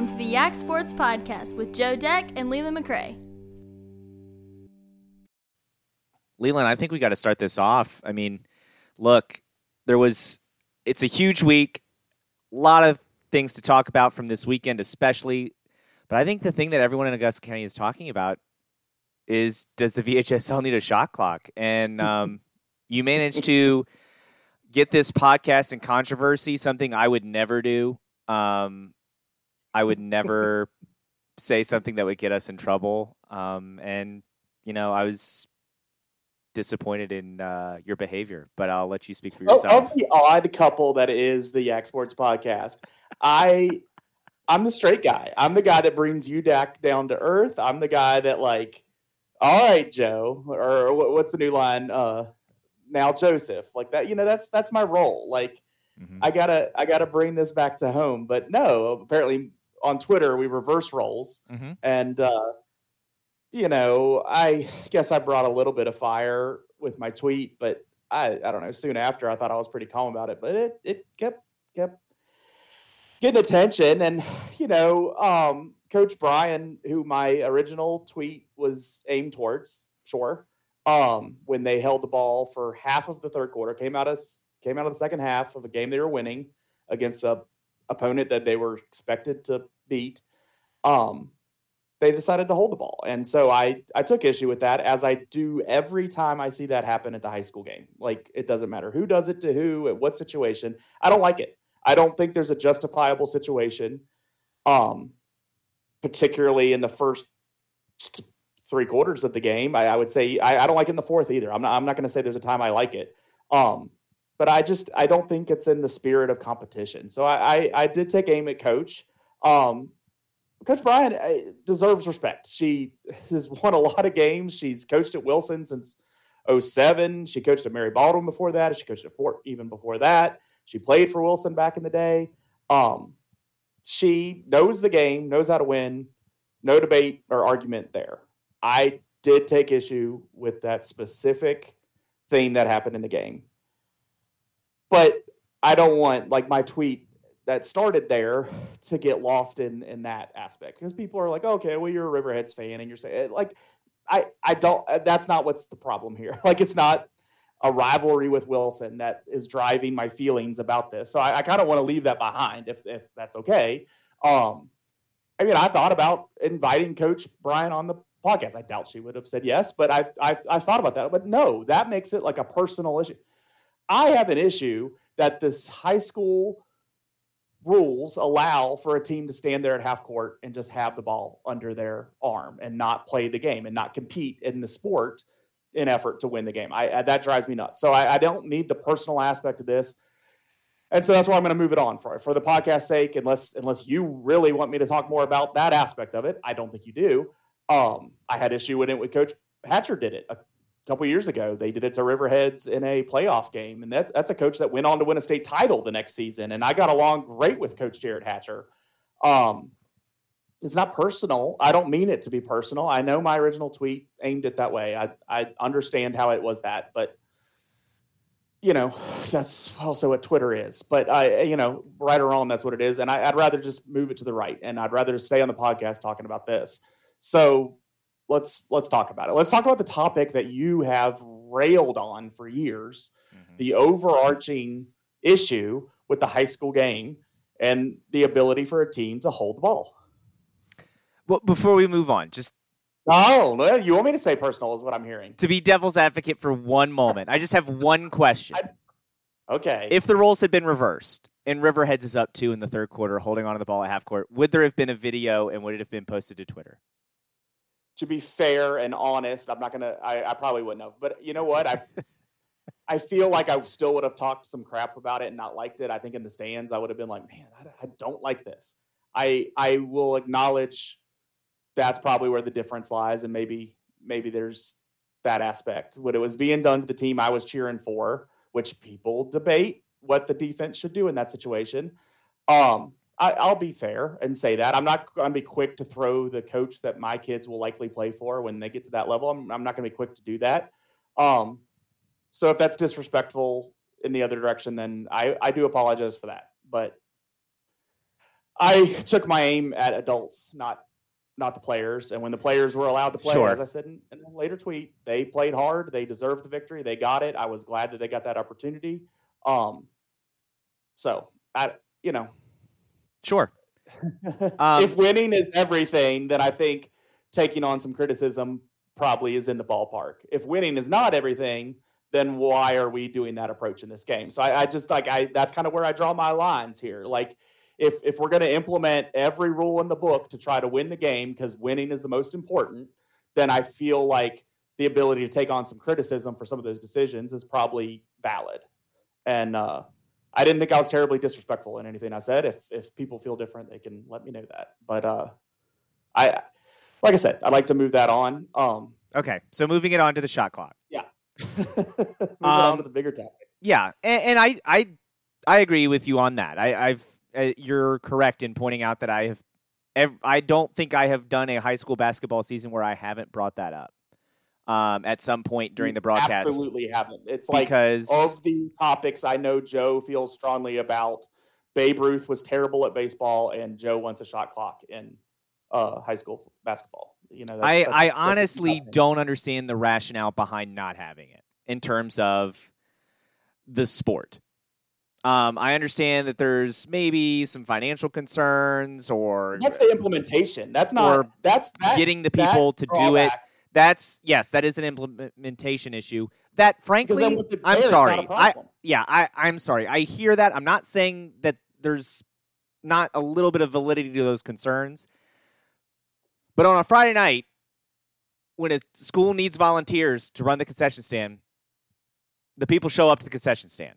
Welcome to the Yak Sports Podcast with Joe Deck and Leland McRae. Leland, I think we got to start this off. I mean, look, there was, it's a huge week, a lot of things to talk about from this weekend, especially. But I think the thing that everyone in Augusta County is talking about is does the VHSL need a shot clock? And um, you managed to get this podcast in controversy, something I would never do. Um, I would never say something that would get us in trouble. Um, and, you know, I was disappointed in uh, your behavior, but I'll let you speak for yourself. Of the odd couple that is the Yak Sports podcast, I I'm the straight guy. I'm the guy that brings you back down to earth. I'm the guy that like, all right, Joe, or what's the new line? Uh, now Joseph, like that. You know, that's that's my role. Like, mm-hmm. I gotta I gotta bring this back to home. But no, apparently on Twitter we reverse roles, mm-hmm. and uh, you know, I guess I brought a little bit of fire with my tweet, but I, I don't know. Soon after, I thought I was pretty calm about it, but it it kept kept getting attention, and you know, um, Coach Brian, who my original tweet was aimed towards, sure, um, when they held the ball for half of the third quarter, came out of came out of the second half of a game they were winning against a opponent that they were expected to beat. Um, they decided to hold the ball. And so I I took issue with that as I do every time I see that happen at the high school game. Like it doesn't matter who does it to who at what situation. I don't like it. I don't think there's a justifiable situation. Um particularly in the first three quarters of the game. I, I would say I, I, don't like it in the fourth either. I'm not I'm not gonna say there's a time I like it. Um but I just I don't think it's in the spirit of competition. So I I, I did take aim at coach. Um, Coach Brian deserves respect. She has won a lot of games. She's coached at Wilson since 07. She coached at Mary Baldwin before that. She coached at Fort even before that. She played for Wilson back in the day. Um, she knows the game, knows how to win. No debate or argument there. I did take issue with that specific thing that happened in the game. But I don't want like my tweet that started there to get lost in in that aspect because people are like, okay, well, you're a Riverheads fan and you're saying like, I I don't. Uh, that's not what's the problem here. Like, it's not a rivalry with Wilson that is driving my feelings about this. So I, I kind of want to leave that behind if if that's okay. Um, I mean, I thought about inviting Coach Brian on the podcast. I doubt she would have said yes, but I I, I thought about that. But no, that makes it like a personal issue. I have an issue that this high school rules allow for a team to stand there at half court and just have the ball under their arm and not play the game and not compete in the sport in effort to win the game. I, I that drives me nuts. So I, I, don't need the personal aspect of this. And so that's why I'm going to move it on for for the podcast sake. Unless unless you really want me to talk more about that aspect of it, I don't think you do. Um, I had issue with it when Coach Hatcher did it a couple years ago. They did it to Riverheads in a playoff game, and that's that's a coach that went on to win a state title the next season. And I got along great with Coach Jared Hatcher. Um, it's not personal. I don't mean it to be personal. I know my original tweet aimed it that way. I I understand how it was that, but you know that's also what Twitter is. But I you know right or wrong, that's what it is. And I, I'd rather just move it to the right, and I'd rather stay on the podcast talking about this. So let's let's talk about it. Let's talk about the topic that you have railed on for years, mm-hmm. the overarching issue with the high school game and the ability for a team to hold the ball. Well, before we move on, just Oh, no, you want me to stay personal is what I'm hearing. To be devil's advocate for one moment, I just have one question. I, okay. If the roles had been reversed and Riverheads is up two in the third quarter, holding on to the ball at half court, would there have been a video and would it have been posted to Twitter? To be fair and honest, I'm not gonna. I, I probably wouldn't have. But you know what? I I feel like I still would have talked some crap about it and not liked it. I think in the stands, I would have been like, man, I, I don't like this. I I will acknowledge that's probably where the difference lies, and maybe maybe there's that aspect. When it was being done to the team I was cheering for, which people debate what the defense should do in that situation. Um, I, will be fair and say that I'm not going to be quick to throw the coach that my kids will likely play for when they get to that level. I'm, I'm not going to be quick to do that. Um, so if that's disrespectful in the other direction, then I, I do apologize for that. But I took my aim at adults, not not the players. And when the players were allowed to play, Sure. as I said in, in a later tweet, they played hard. They deserved the victory. They got it. I was glad that they got that opportunity. Um, so I, you know, Sure. Um, if winning is everything, then I think taking on some criticism probably is in the ballpark. If winning is not everything, then why are we doing that approach in this game? So I, I just like I that's kind of where I draw my lines here. Like if if we're going to implement every rule in the book to try to win the game because winning is the most important, then I feel like the ability to take on some criticism for some of those decisions is probably valid. And uh, I didn't think I was terribly disrespectful in anything I said. If if people feel different, they can let me know that. But uh, I, like I said, I'd like to move that on. Um, okay. So moving it on to the shot clock. on Um, to the bigger topic. Yeah, and, and I, I, I agree with you on that. I, I've, uh, you're correct in pointing out that I have, ev- I don't think I have done a high school basketball season where I haven't brought that up, um, at some point during the broadcast. Absolutely haven't. It's like because of the topics I know Joe feels strongly about. Babe Ruth was terrible at baseball, and Joe wants a shot clock in uh, high school basketball. You know, that's, I, that's- I that's honestly don't understand the rationale behind not having it in terms of the sport. Um, I understand that there's maybe some financial concerns or That's the implementation. That's not. That's that, getting the people to do it. That's yes, that is an implementation issue. That frankly, I'm there, sorry. I yeah, I I'm sorry. I hear that. I'm not saying that there's not a little bit of validity to those concerns. But on a Friday night, when a school needs volunteers to run the concession stand, the people show up to the concession stand.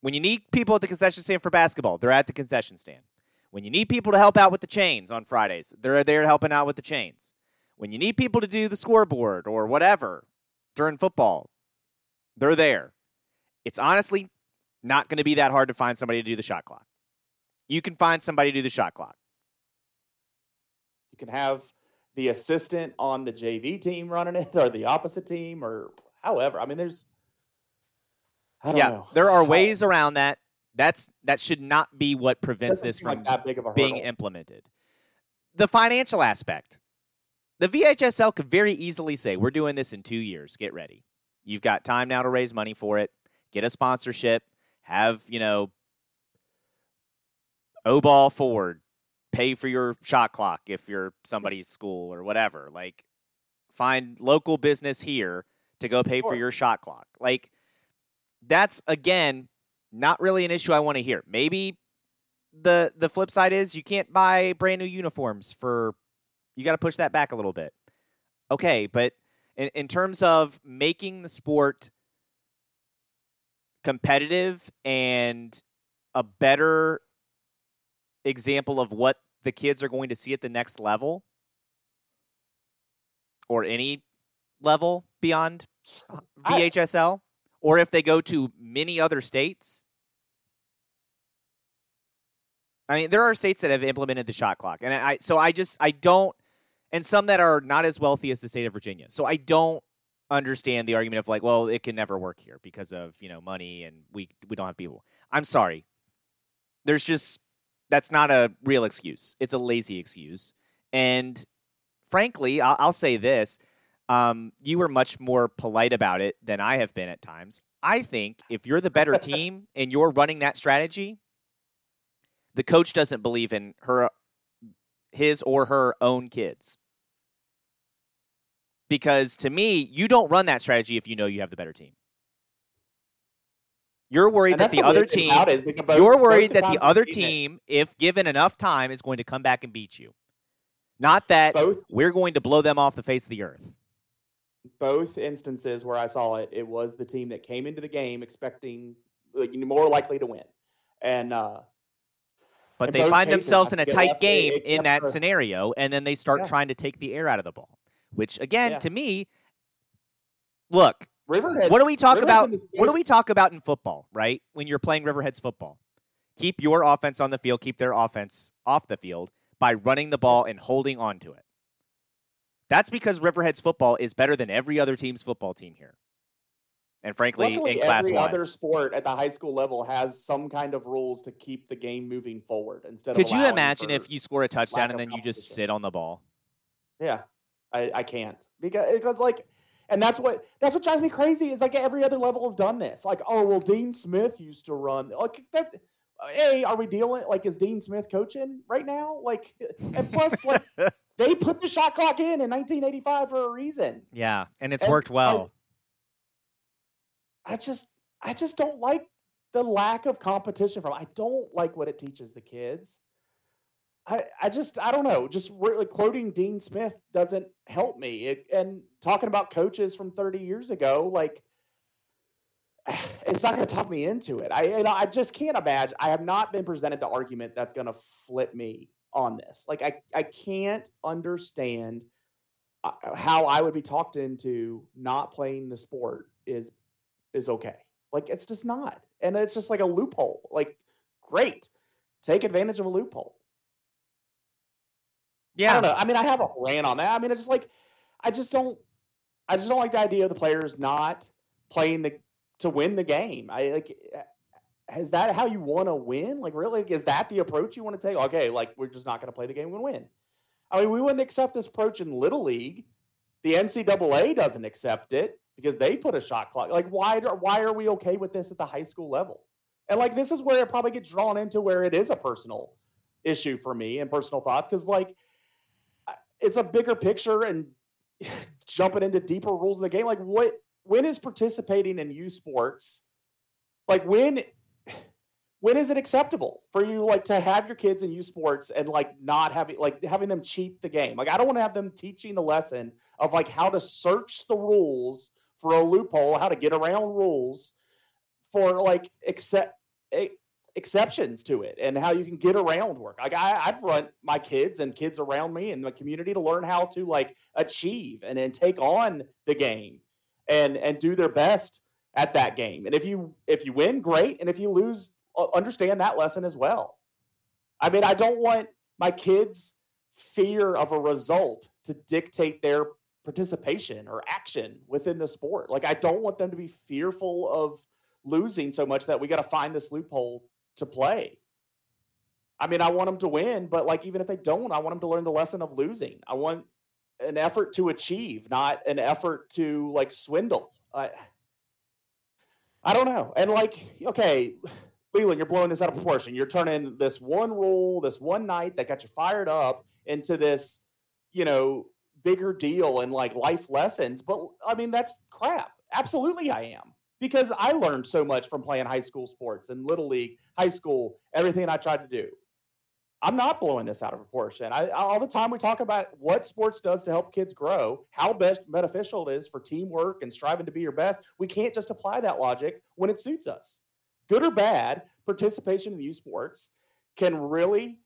When you need people at the concession stand for basketball, they're at the concession stand. When you need people to help out with the chains on Fridays, they're there helping out with the chains. When you need people to do the scoreboard or whatever during football, they're there. It's honestly not going to be that hard to find somebody to do the shot clock. You can find somebody to do the shot clock. You can have the assistant on the JV team running it, or the opposite team, or however. I mean, there's. I don't yeah, know. there are ways around that. That's that should not be what prevents this from like that big of a being hurdle. implemented. The financial aspect. The VHSL could very easily say, We're doing this in two years. Get ready. You've got time now to raise money for it, get a sponsorship, have, you know, O ball forward, pay for your shot clock if you're somebody's school or whatever. Like, find local business here to go pay for your shot clock. Like, that's again not really an issue I want to hear. Maybe the the flip side is you can't buy brand new uniforms for you got to push that back a little bit. Okay, but in, in terms of making the sport competitive and a better example of what the kids are going to see at the next level or any level beyond I- VHSL or if they go to many other states. I mean, there are states that have implemented the shot clock, and I so I just I don't, and some that are not as wealthy as the state of Virginia. So I don't understand the argument of like, well, it can never work here because of you know money and we we don't have people. I'm sorry, there's just that's not a real excuse. It's a lazy excuse, and frankly, I'll, I'll say this: um, you were much more polite about it than I have been at times. I think if you're the better team and you're running that strategy, the coach doesn't believe in her, his or her own kids. Because to me, you don't run that strategy if you know you have the better team. You're worried that the the other team, about it is they can both- you're worried the that the other it, team, if given enough time, is going to come back and beat you. Not that both we're going to blow them off the face of the earth. both instances where I saw it, it was the team that came into the game expecting like, more likely to win, and uh, But they find cases, themselves in a tight game in that for- scenario, and then they start Yeah. trying to take the air out of the ball. Which again, Yeah. to me, look, Riverhead. what do we talk Riverhead's about? in this What do we talk about in football, right? When you're playing Riverheads football, keep your offense on the field, keep their offense off the field by running the ball and holding on to it. That's because Riverheads football is better than every other team's football team here. And frankly, Luckily, in class every one, other sport at the high school level has some kind of rules to keep the game moving forward instead could you imagine if you score a touchdown and then you just sit on the ball? Yeah, I, I can't because because like, and that's what that's what drives me crazy is like every other level has done this. Like, oh well, Dean Smith used to run like that. Hey, are we dealing like is Dean Smith coaching right now? Like, and plus like they put the shot clock in in 1985 for a reason. Yeah, and it's And worked well. I just I just don't like the lack of competition from. I don't like what it teaches the kids. I I just I don't know. Just really quoting Dean Smith doesn't help me. It, and talking about coaches from 30 years ago, like it's not going to talk me into it. I I just can't imagine. I have not been presented the argument that's going to flip me on this. Like I I can't understand uh, how I would be talked into not playing the sport is is okay. Like it's just not. And it's just like a loophole. Like great. Take advantage of a loophole. I yeah, don't know. I mean, I have a rant on that. I mean, it's just like I just don't I just don't like the idea of the players not playing the to win the game. I like is that how you want to win? Like really is that the approach you want to take? Okay, like we're just not going to play the game and win. I mean, we wouldn't accept this approach in little league. The NCAA doesn't accept it because they put a shot clock. Like why why are we okay with this at the high school level? And like this is where it probably gets drawn into where it is a personal issue for me and personal thoughts because like I- it's a bigger picture and jumping into deeper rules of the game. Like what when is participating in youth sports like when when is it acceptable for you like to have your kids in youth sports and like not having like having them cheat the game like i don't want to have them teaching the lesson of like how to search the rules for a loophole how to get around rules for like accept e- exceptions to it and how you can get around work. Like I, i'd run my kids and kids around me and the community to learn how to like achieve and then take on the game and and do their best at that game. And if you if you win great. And if you lose understand that lesson as well. I mean i don't want my kids fear of a result to dictate their participation or action within the sport. Like i don't want them to be fearful of losing so much that we got to find this loophole to play i mean i want them to win but like even if they don't i want them to learn the lesson of losing i want an effort to achieve not an effort to like swindle i i don't know and like okay Leland, you're blowing this out of proportion. You're turning this one rule, this one night that got you fired up into this, you know, bigger deal and like life lessons. But I mean, that's crap. Absolutely, I am. Because I learned so much from playing high school sports and little league, high school, everything I tried to do. I'm not blowing this out of proportion. I, all the time we talk about what sports does to help kids grow, how best beneficial it is for teamwork and striving to be your best. We can't just apply that logic when it suits us good or bad, participation in youth sports can really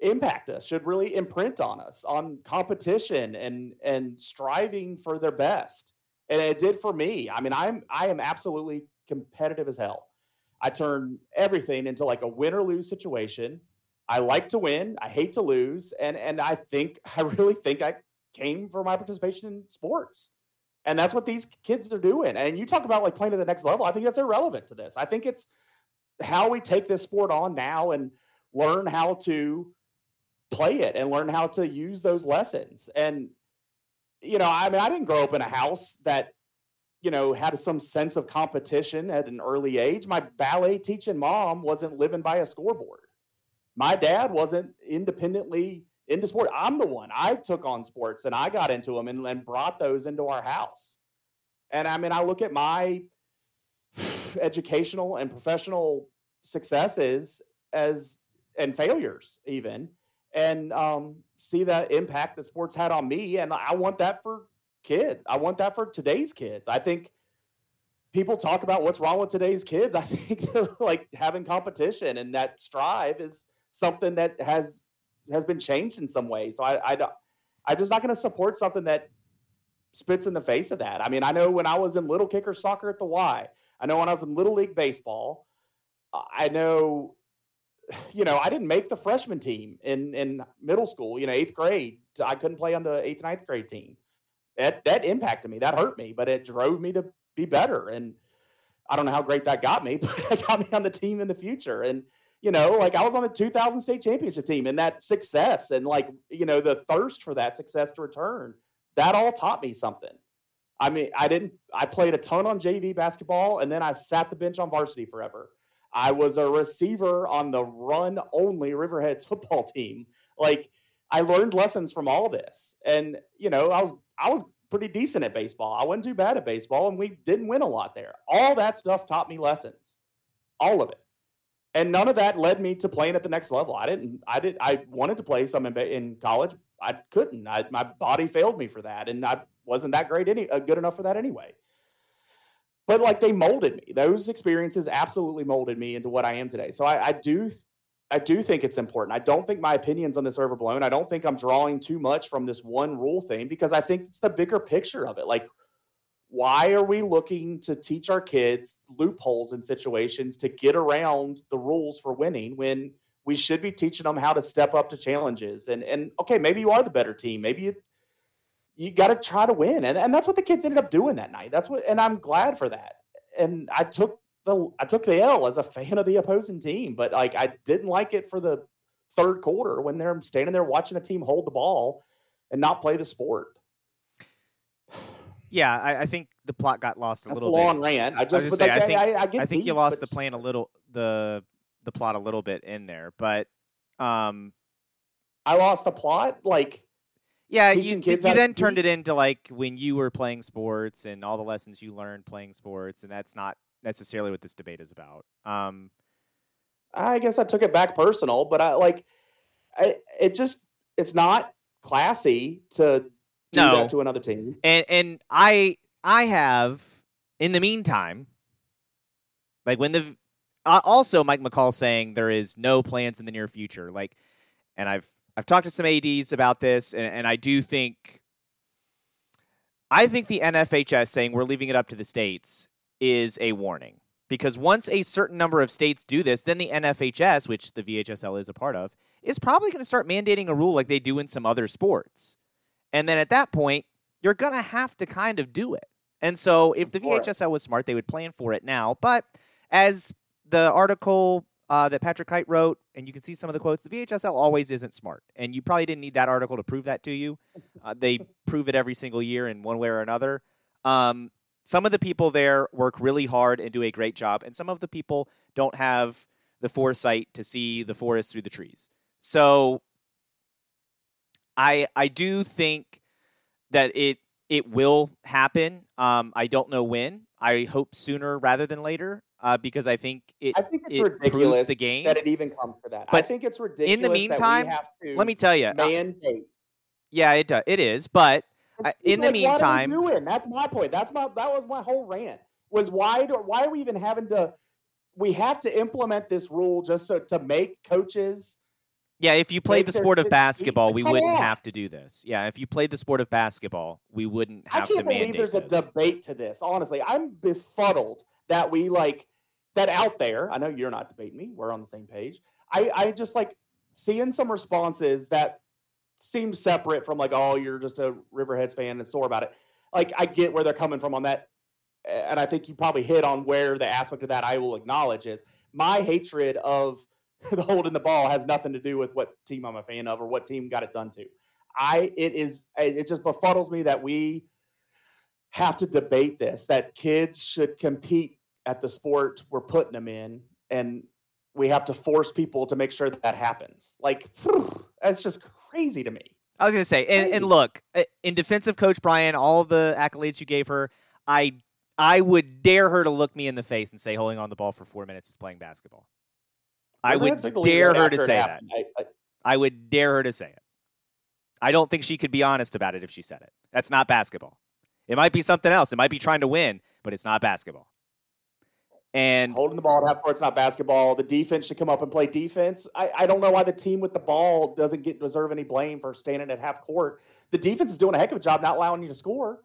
impact us, should really imprint on us on competition and and striving for their best. And it did for me. I mean, I'm I am absolutely competitive as hell. I turn everything into like a win or lose situation. I like to win. I hate to lose. And and I think I really think I came for my participation in sports. And that's what these kids are doing. And you talk about like playing to the next level. I think that's irrelevant to this. I think it's how we take this sport on now and learn how to play it and learn how to use those lessons. And, you know, I mean, I didn't grow up in a house that, you know, had some sense of competition at an early age. My ballet teaching mom wasn't living by a scoreboard. My dad wasn't independently into sport. I'm the one. I took on sports and I got into them and, and brought those into our house. And I mean, I look at my educational and professional successes as and failures even and um, see the impact that sports had on me and i want that for kids i want that for today's kids. I think people talk about what's wrong with today's kids. I think like having competition and that strive is something that has has been changed in some way so i i don't i'm just not going to support something that spits in the face of that. I mean i know when i was in little kicker soccer at the y I know when I was in Little League Baseball, I know, you know, I didn't make the freshman team in, in middle school, you know, eighth grade. I couldn't play on the eighth, ninth grade team. That, that impacted me. That hurt me, but it drove me to be better. And I don't know how great that got me, but it got me on the team in the future. And, you know, like I was on the 2000 state championship team and that success and like, you know, the thirst for that success to return, that all taught me something. I mean, I didn't, I played a ton on JV basketball and then I sat the bench on varsity forever. I was a receiver on the run only Riverheads football team. Like, I learned lessons from all this. And, you know, I was, I was pretty decent at baseball. I wasn't too bad at baseball, and we didn't win a lot there. All that stuff taught me lessons, all of it, and none of that led me to playing at the next level. I didn't. I did. I wanted to play some in, in college. I couldn't. I, my body failed me for that, and I wasn't that great any uh, good enough for that anyway. But like they molded me. Those experiences absolutely molded me into what I am today. So I, I do I do think it's important. I don't think my opinions on this are overblown. I don't think I'm drawing too much from this one rule thing because I think it's the bigger picture of it. Like, why are we looking to teach our kids loopholes in situations to get around the rules for winning when we should be teaching them how to step up to challenges? And and okay, maybe you are the better team. Maybe you you got to try to win, and and that's what the kids ended up doing that night. That's what, and I'm glad for that. And I took the I took the L as a fan of the opposing team, but like I didn't like it for the third quarter when they're standing there watching a team hold the ball and not play the sport. Yeah, I, I think the plot got lost a That's little a long bit. rant. I just, I, but say, like, I think, I, I think deep, you lost the plan a little the the plot a little bit in there, but um, I lost the plot. Like, yeah, you, you, how to then turned it into like when you were playing sports and all the lessons you learned playing sports, and that's not necessarily what this debate is about. Um, I guess I took it back personal, but I like, I it just it's not classy to do No. that to another team. and and I I have in the meantime, like when the uh, also Mike McCall saying there is no plans in the near future, like, and I've I've talked to some ads about this, and, and I do think I think the NFHS saying we're leaving it up to the states is a warning because once a certain number of states do this, then the NFHS, which the VHSL is a part of, is probably going to start mandating a rule like they do in some other sports. And then at that point, you're going to have to kind of do it. And so if the VHSL was smart, they would plan for it now. But as the article uh, that Patrick Hite wrote, and you can see some of the quotes, the VHSL always isn't smart. And you probably didn't need that article to prove that to you. Uh, they prove it every single year in one way or another. Um, some of the people there work really hard and do a great job, and some of the people don't have the foresight to see the forest through the trees. So I I do think that it it will happen. Um, I don't know when. I hope sooner rather than later, uh, because I think it. I think it's it ridiculous the game. that it even comes to that. But I think it's ridiculous. that we meantime, have to Let me tell you, mandate. yeah, it does. It is, but I- in the like, we meantime- doing? that's my point. That's my that was my whole rant. Was why do, why are we even having to? We have to implement this rule just so to make coaches. yeah, if you played the sport of basketball, we wouldn't on. have to do this. Yeah, if you played the sport of basketball, we wouldn't have to I can't believe mandate there's a debate to this. Honestly, I'm befuddled that we like that out there. I know you're not debating me. We're on the same page. I I just like seeing some responses that seem separate from like, oh, you're just a Riverheads fan and sore about it. Like I get where they're coming from on that, and I think you probably hit on where the aspect of that I will acknowledge is my hatred of the holding the ball has nothing to do with what team I'm a fan of or what team got it done to. I it is it just befuddles me that we have to debate this that kids should compete at the sport we're putting them in and we have to force people to make sure that that happens like that's just crazy to me I was going to say, and, and look, uh, in defense of Coach Brian, all the accolades you gave her, I I would dare her to look me in the face and say, holding on the ball for four minutes is playing basketball. I would Riverheads took the lead dare her to say that. I- I- I would dare her to say it. I don't think she could be honest about it if she said it. That's not basketball. It might be something else. It might be trying to win, but it's not basketball. And holding the ball at half court's not basketball. The defense should come up and play defense. I, I don't know why the team with the ball doesn't get deserve any blame for standing at half court. The defense is doing a heck of a job not allowing you to score.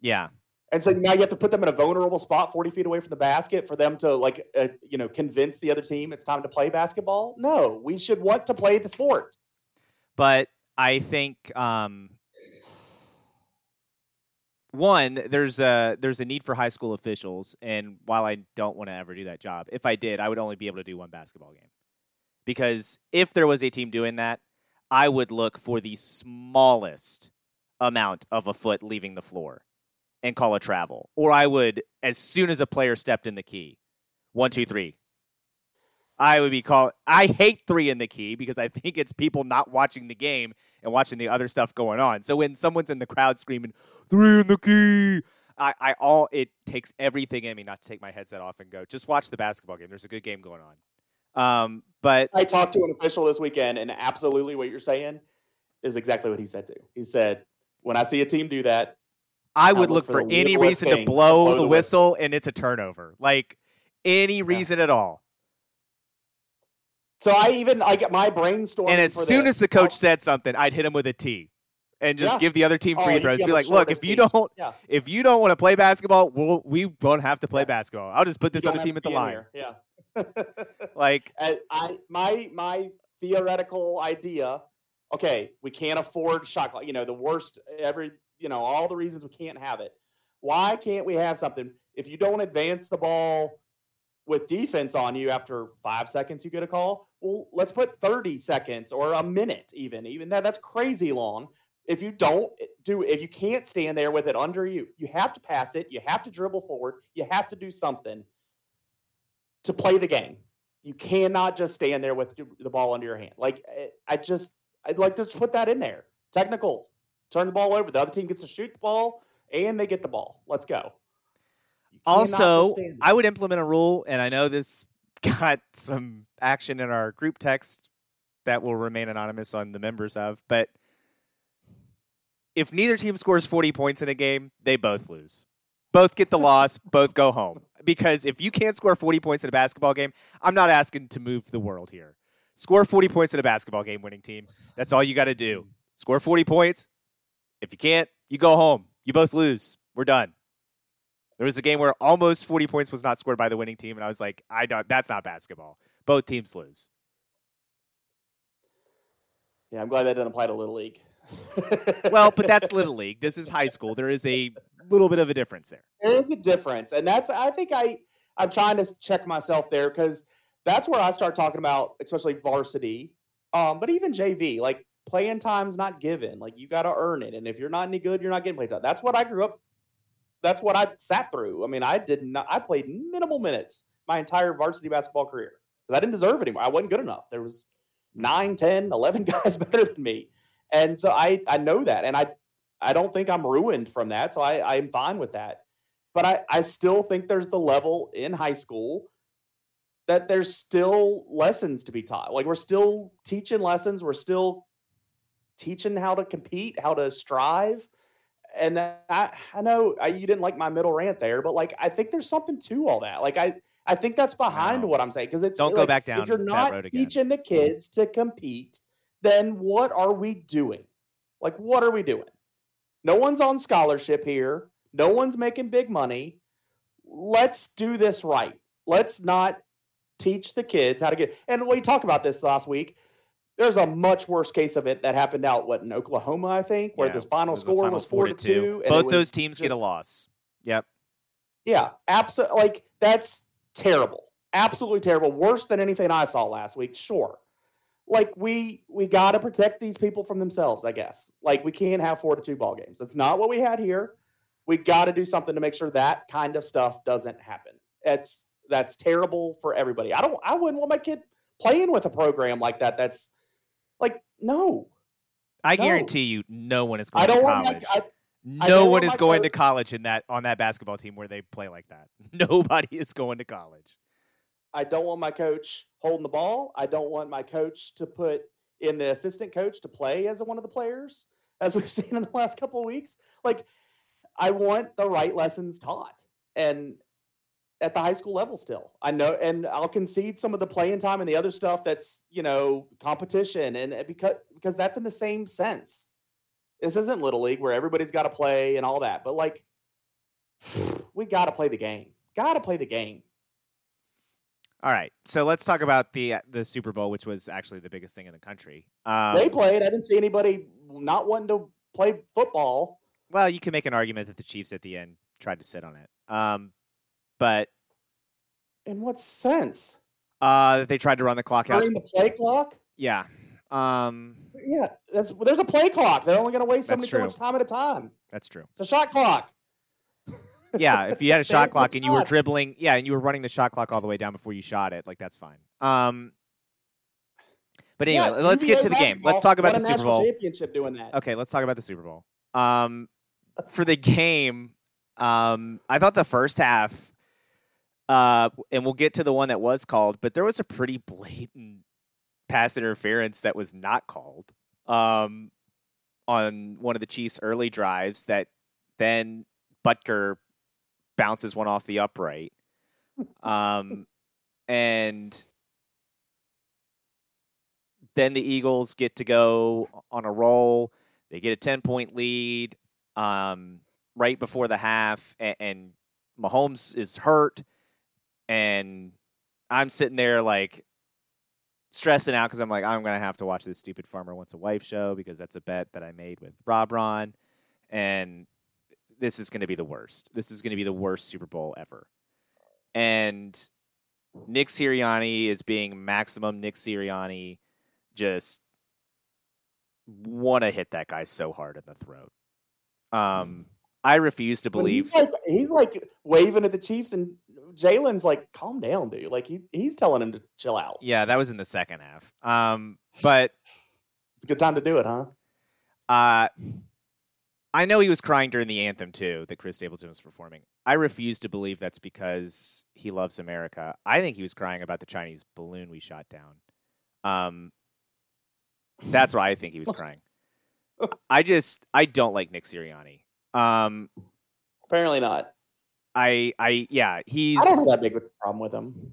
yeah, And so now you have to put them in a vulnerable spot, forty feet away from the basket, for them to like, uh, you know, convince the other team it's time to play basketball. No, we should want to play the sport. but I think um, one, there's a there's a need for high school officials, and while I don't want to ever do that job, if I did, I would only be able to do one basketball game. Because if there was a team doing that, I would look for the smallest amount of a foot leaving the floor and call a travel. Or I would, as soon as a player stepped in the key, one, two, three. I would be called. I hate three in the key because I think it's people not watching the game and watching the other stuff going on. So when someone's in the crowd screaming three in the key, I, I all it takes everything in me not to take my headset off and go just watch the basketball game. There's a good game going on. Um, but I talked to an official this weekend, and absolutely what you're saying is exactly what he said too. He said, "When I see a team do that, I would look, look, for, for any reason to blow, blow the, the whistle, whistle, and it's a turnover. Like any reason yeah. at all." So I even I get my brainstorm. And as soon as the coach said something, I'd hit him with a T, and just yeah. give the other team oh, free oh, throws. Be like, look, if you team. don't, yeah. if you don't want to play basketball, we'll, we won't have to play basketball. I'll just put this other team at the line. Yeah. like I, I, my my theoretical idea. Okay, we can't afford shot clock. You know, the worst every. You know, all the reasons we can't have it. Why can't we have something? If you don't advance the ball with defense on you after five seconds, you get a call. Well, let's put 30 seconds or a minute, even. Even that, that's crazy long. If you don't do, if you can't stand there with it under you, you have to pass it. You have to dribble forward. You have to do something to play the game. You cannot just stand there with the ball under your hand. Like eh, I just, I'd like to put that in there. Technical, turn the ball over. The other team gets to shoot the ball and they get the ball. Let's go. Also, I would implement a rule, and I know this got some action in our group text that will remain anonymous on the members of, but if neither team scores 40 points in a game, they both lose. Both get the loss, both go home. Because if you can't score 40 points in a basketball game, I'm not asking to move the world here. Score 40 points in a basketball game, winning team. That's all you got to do. Score 40 points. If you can't, you go home. You both lose. We're done. There was a game where almost 40 points was not scored by the winning team, and I was like, I don't. That's not basketball. Both teams lose. Yeah, I'm glad that doesn't apply to Little League. well, but that's Little League. This is high school. There is a little bit of a difference there. There is a difference, and that's I think I I'm trying to check myself there because that's where I start talking about, especially varsity, um, but even JV. Like playing time's not given. Like you got to earn it, and if you're not any good, you're not getting played time. That's what I grew up that's what I sat through. I mean, I did not. I played minimal minutes my entire varsity basketball career because I didn't deserve it anymore. I wasn't good enough. There was 9, 10, 11 guys better than me, and so I I know that, and I I don't think I'm ruined from that. So I I'm fine with that. But I I still think there's the level in high school that there's still lessons to be taught. Like we're still teaching lessons. We're still teaching how to compete, how to strive and I, I know I, you didn't like my middle rant there, but like I think there's something to all that. Like I, I think that's behind no. what I'm saying because it's don't like, go back down. If you're not teaching the kids to compete, then what are we doing? Like what are we doing? No one's on scholarship here. No one's making big money. Let's do this right. Let's not teach the kids how to get. And we talked about this last week there's a much worse case of it that happened out what in Oklahoma, I think, where yeah, the final was score the was four to two. Both those teams just, get a loss. Yep. Yeah, absolutely. Like that's terrible. Absolutely terrible. Worse than anything I saw last week. Sure. Like we we got to protect these people from themselves. I guess. Like we can't have four to two ball games. That's not what we had here. We got to do something to make sure that kind of stuff doesn't happen. It's that's terrible for everybody. I don't. I wouldn't want my kid playing with a program like that. That's like, no. I no. guarantee you, no one is going I don't to college. Want my, I, no one is going to college in that on that basketball team where they play like that. Nobody is going to college. I don't want my coach holding the ball. I don't want my coach to put in the assistant coach to play as one of the players, as we've seen in the last couple of weeks. Like, I want the right lessons taught. And at the high school level still. I know, and I'll concede some of the playing time and the other stuff that's you know competition, and because because that's in the same sense. This isn't little league where everybody's got to play and all that, but like we got to play the game. Got to play the game. All right, so let's talk about the the Super Bowl, which was actually the biggest thing in the country. Um, they played. I didn't see anybody not wanting to play football. well, you can make an argument that the Chiefs at the end tried to sit on it. Um, but In what sense? uh, they tried to run the clock out. During the play clock? Yeah. Um, Yeah, that's there's a play clock. They're only going to waste so, so much time at a time. that's true. It's a shot clock. Yeah, if you had a shot clock and you were dribbling, yeah, and you were running the shot clock all the way down before you shot it, like that's fine. Um, but anyway, Yeah, let's get to the game. Let's talk about the Super Bowl. championship doing that. Okay, let's talk about the Super Bowl. Um, for the game, um, I thought the first half, uh, and we'll get to the one that was called, but there was a pretty blatant pass interference that was not called um, on one of the Chiefs' early drives that then Butker bounces one off the upright. Um, and then the Eagles get to go on a roll. They get a 10 point lead um, right before the half, and, and Mahomes is hurt. And I'm sitting there like stressing out because I'm like, I'm going to have to watch this stupid Farmer Wants a Wife show because that's a bet that I made with Rob Ron. And this is going to be the worst. This is going to be the worst Super Bowl ever. And Nick Sirianni is being maximum Nick Sirianni, just want to hit that guy so hard in the throat. Um, I refuse to believe. he's like he's like waving at the Chiefs, and Jalen's like, "Calm down, dude." Like he he's telling him to chill out. Yeah, that was in the second half. Um, but It's a good time to do it, huh? uh, I know he was crying during the anthem too that Chris Stapleton was performing. I refuse to believe that's because he loves America. I think he was crying about the Chinese balloon we shot down. Um, that's why I think he was crying. I just I don't like Nick Sirianni. Um, Apparently not. I I yeah he's I don't have that big of a problem with him.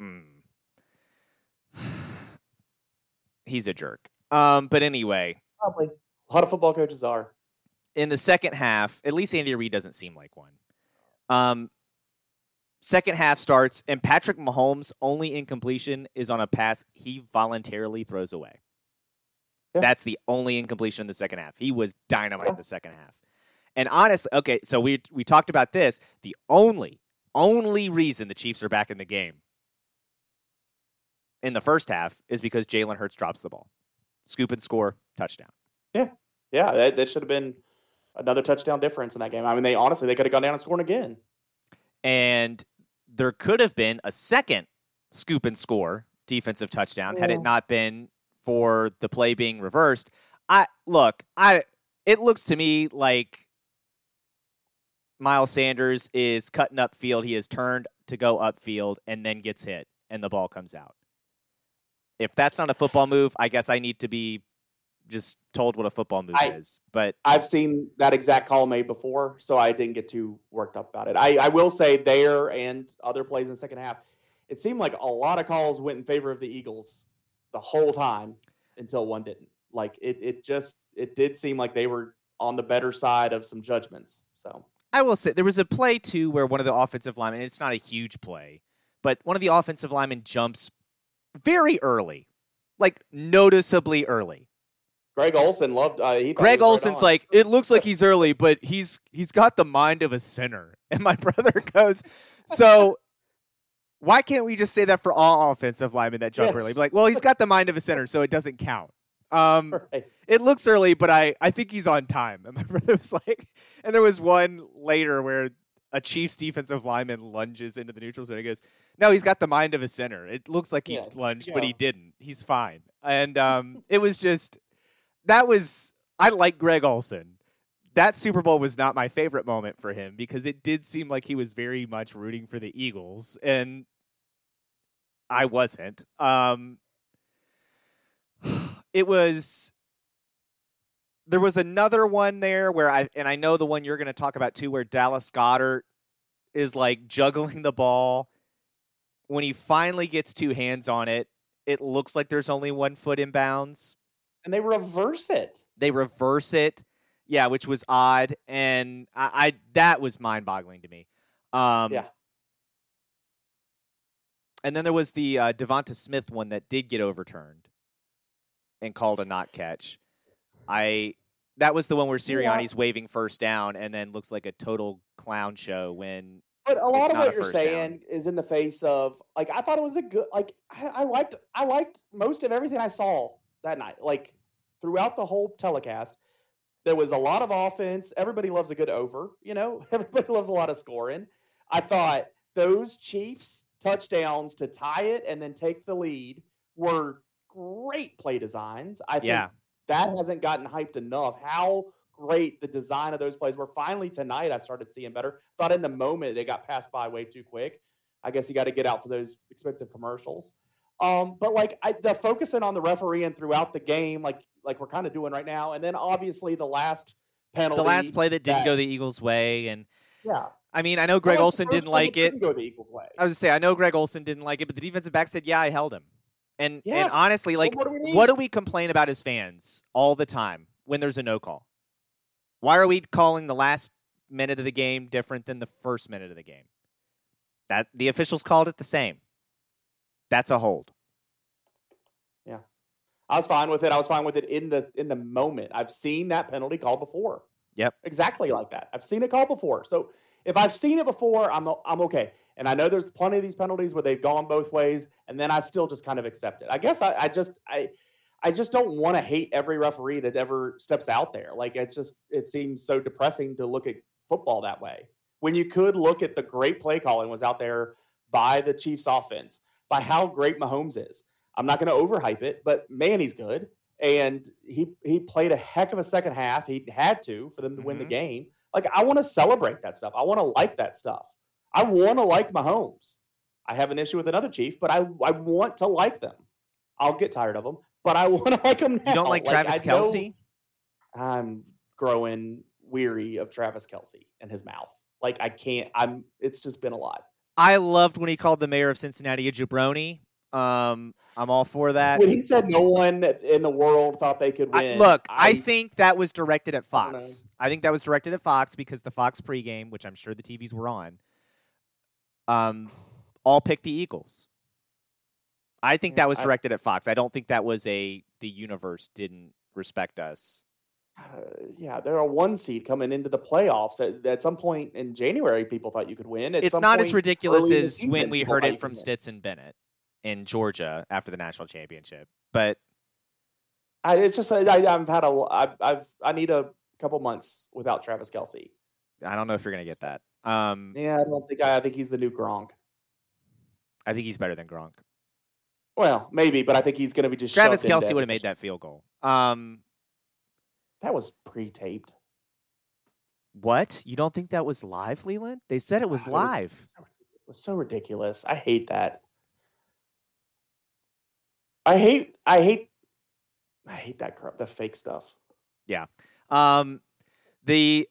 Mm. he's a jerk. Um, but anyway, Probably a lot of football coaches are. in the second half, at least Andy Reid doesn't seem like one. Um, second half starts, and Patrick Mahomes' only incompletion is on a pass he voluntarily throws away. Yeah. That's the only incompletion in the second half. He was dynamite Yeah. in the second half. And honestly, okay, so we we talked about this. The only only reason the Chiefs are back in the game in the first half is because Jalen Hurts drops the ball, scoop and score, touchdown. Yeah, yeah, that, that should have been another touchdown difference in that game. I mean, they honestly they could have gone down and scored again. and there could have been a second scoop and score defensive touchdown had it not been for the play being reversed. I look, I it looks to me like Miles Sanders is cutting upfield. He has turned to go upfield and then gets hit and the ball comes out. If that's not a football move, I guess I need to be just told what a football move I- is. But I've seen that exact call made before, so I didn't get too worked up about it. I, I will say there and other plays in the second half, it seemed like a lot of calls went in favor of the Eagles the whole time until one didn't. Like it, it just it did seem like they were on the better side of some judgments. So I will say there was a play too where one of the offensive linemen, it's not a huge play, but one of the offensive linemen jumps very early, like noticeably early. Greg Olsen loved. Uh, he Greg was right Olsen's like, it looks like he's early, but he's he's got the mind of a sinner. And my brother goes, so why can't we just say that for all offensive linemen that jump early? Yes. Be like, well, he's got the mind of a sinner, so it doesn't count. Um, Right. It looks early, but I, I think he's on time. And my brother was like, and there was one later where a Chiefs defensive lineman lunges into the neutral zone. He goes, no, he's got the mind of a sinner. It looks like he Yes, lunged, you but he didn't. He's fine. And um, it was just, that was, I like Greg Olsen. That Super Bowl was not my favorite moment for him because it did seem like he was very much rooting for the Eagles. And I wasn't. Um, it was there was another one there where I and I know the one you're going to talk about too, where Dallas Goedert is like juggling the ball. When he finally gets two hands on it, it looks like there's only one foot in bounds. and they reverse it. They reverse it, yeah, which was odd, and I, I that was mind boggling to me. Um, Yeah. And then there was the uh, DeVonta Smith one that did get overturned and called a not catch. I That was the one where Yeah. Sirianni's waving first down and then looks like a total clown show when But a lot of what you're first down. saying is in the face of like I thought it was a good like I, I liked I liked most of everything I saw that night. Like throughout the whole telecast, there was a lot of offense. Everybody loves a good over, you know. Everybody loves a lot of scoring. I thought those Chiefs touchdowns to tie it and then take the lead were great play designs. I think yeah. That hasn't gotten hyped enough. How great the design of those plays were. Finally tonight, I started seeing better. Thought in the moment they got passed by way too quick. I guess you got to get out for those expensive commercials. Um, but like I, the focusing on the referee and throughout the game, like like we're kind of doing right now, and then obviously the last penalty, The last play that didn't that- go the Eagles' way and yeah. I mean, I know Greg Olsen didn't like it. Didn't go the Eagles' way. I was gonna say I know Greg Olsen didn't like it, but the defensive back said, "Yeah, I held him." And and Yes. honestly, Well, like, what do we what do we complain about as fans all the time when there's a no call? Why are we calling the last minute of the game different than the first minute of the game? That the officials called it the same. That's a hold. Yeah. I was fine with it. I was fine with it in the in the moment. I've seen that penalty called before. Yep. Exactly like that. I've seen it called before. So if I've seen it before, I'm I'm okay. And I know there's plenty of these penalties where they've gone both ways, and then I still just kind of accept it. I guess I, I just I I just don't want to hate every referee that ever steps out there. Like it's just it seems so depressing to look at football that way. When you could look at the great play calling was out there by the Chiefs offense, by how great Mahomes is. I'm not going to overhype it, but man, he's good. And he he played a heck of a second half. He had to for them to win the Mhm. game. Like I want to celebrate that stuff. I want to like that stuff. I want to like Mahomes. I have an issue with another chief, but I I want to like them. I'll get tired of them, but I want to like them. You don't like Travis I Kelce? I'm growing weary of Travis Kelce and his mouth. Like I can't. I'm. It's just been a lot. I loved when he called the mayor of Cincinnati a jabroni. Um, I'm all for that. When he said no one in the world thought they could I, win. look, I, think that was directed at I Fox. I, think that was directed at Fox because the Fox pregame, which I'm sure the TVs were on, um, all picked the Eagles. I think that was I- directed at Fox. I don't think that was a the universe didn't respect us. uh, yeah, they're a one seed coming into the playoffs. At, at some point in January, people thought you could win. At it's not as ridiculous early in the as season, when we heard it from. Stetson Bennett in Georgia after the national championship. But I, it's just I, I've had a I've, I've I need a couple months without Travis Kelce. I don't know if you're gonna get that. Um, Yeah, I don't think I, I think he's the new Gronk. I think he's better than Gronk. Well, maybe, but I think he's going to be just Travis Kelce would have made that field goal. Um, That was pre-taped. what? You don't think that was live, Leland? They said it was Ah, it was- live. It was so ridiculous. I hate that. I hate I hate I hate that crap, the fake stuff. Yeah. Um, the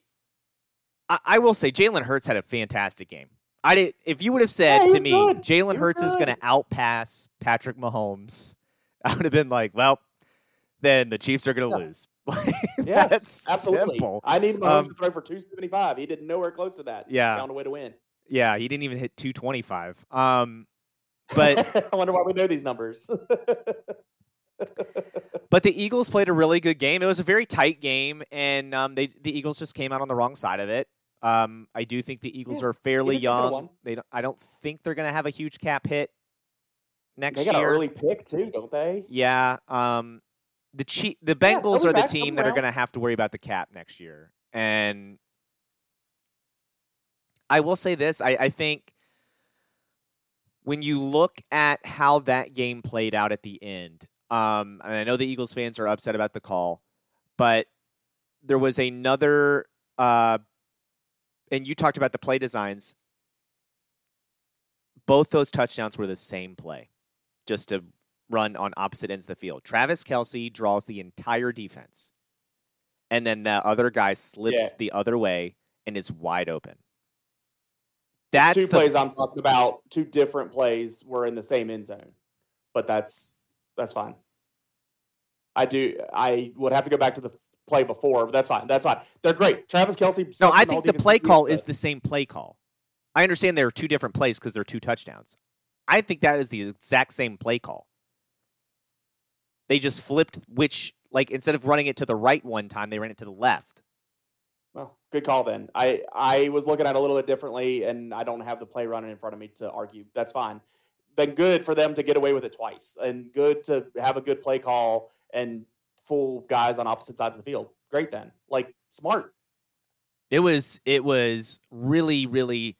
I, I will say Jalen Hurts had a fantastic game. I did. If you would have said he to me good. Jalen Hurts is going to outpass Patrick Mahomes, I would have been like, well, then the Chiefs are going to Yeah. lose. Yes, That's absolutely. simple. I need Mahomes Um, to throw for 275. He didn't nowhere close to that. Yeah. Found a way to win. Yeah, he didn't even hit 225. Um, but I wonder why we know these numbers. But the Eagles played a really good game. It was a very tight game, and um, they the Eagles just came out on the wrong side of it. Um, I do think the Eagles Yeah, are fairly young. They don't, I don't think they're going to have a huge cap hit next year. they got year. an early pick too, don't they? Yeah. Um, the the Bengals they'll are the team that are going to have to worry about the cap next year. And I will say this: I, I think when you look at how that game played out at the end, um, and I know the Eagles fans are upset about the call, but there was another. Uh, and you talked about the play designs. Both those touchdowns were the same play, just to run on opposite ends of the field. Travis Kelce draws the entire defense, and then the other guy slips Yeah. the other way and is wide open. That's two the, plays I'm talking about. Two different plays were in the same end zone, but that's that's fine. I do. I would have to go back to the play before, but that's fine. That's fine. They're great. Travis Kelce. No, I think the defense play call is the same play call. I understand there are two different plays because they're two touchdowns. I think that is the exact same play call. They just flipped which Like instead of running it to the right one time, they ran it to the left. Well, good call then. I I was looking at it a little bit differently, and I don't have the play running in front of me to argue. That's fine. Been good for them to get away with it twice, and good to have a good play call and full guys on opposite sides of the field. Great then, like smart. It was it was really really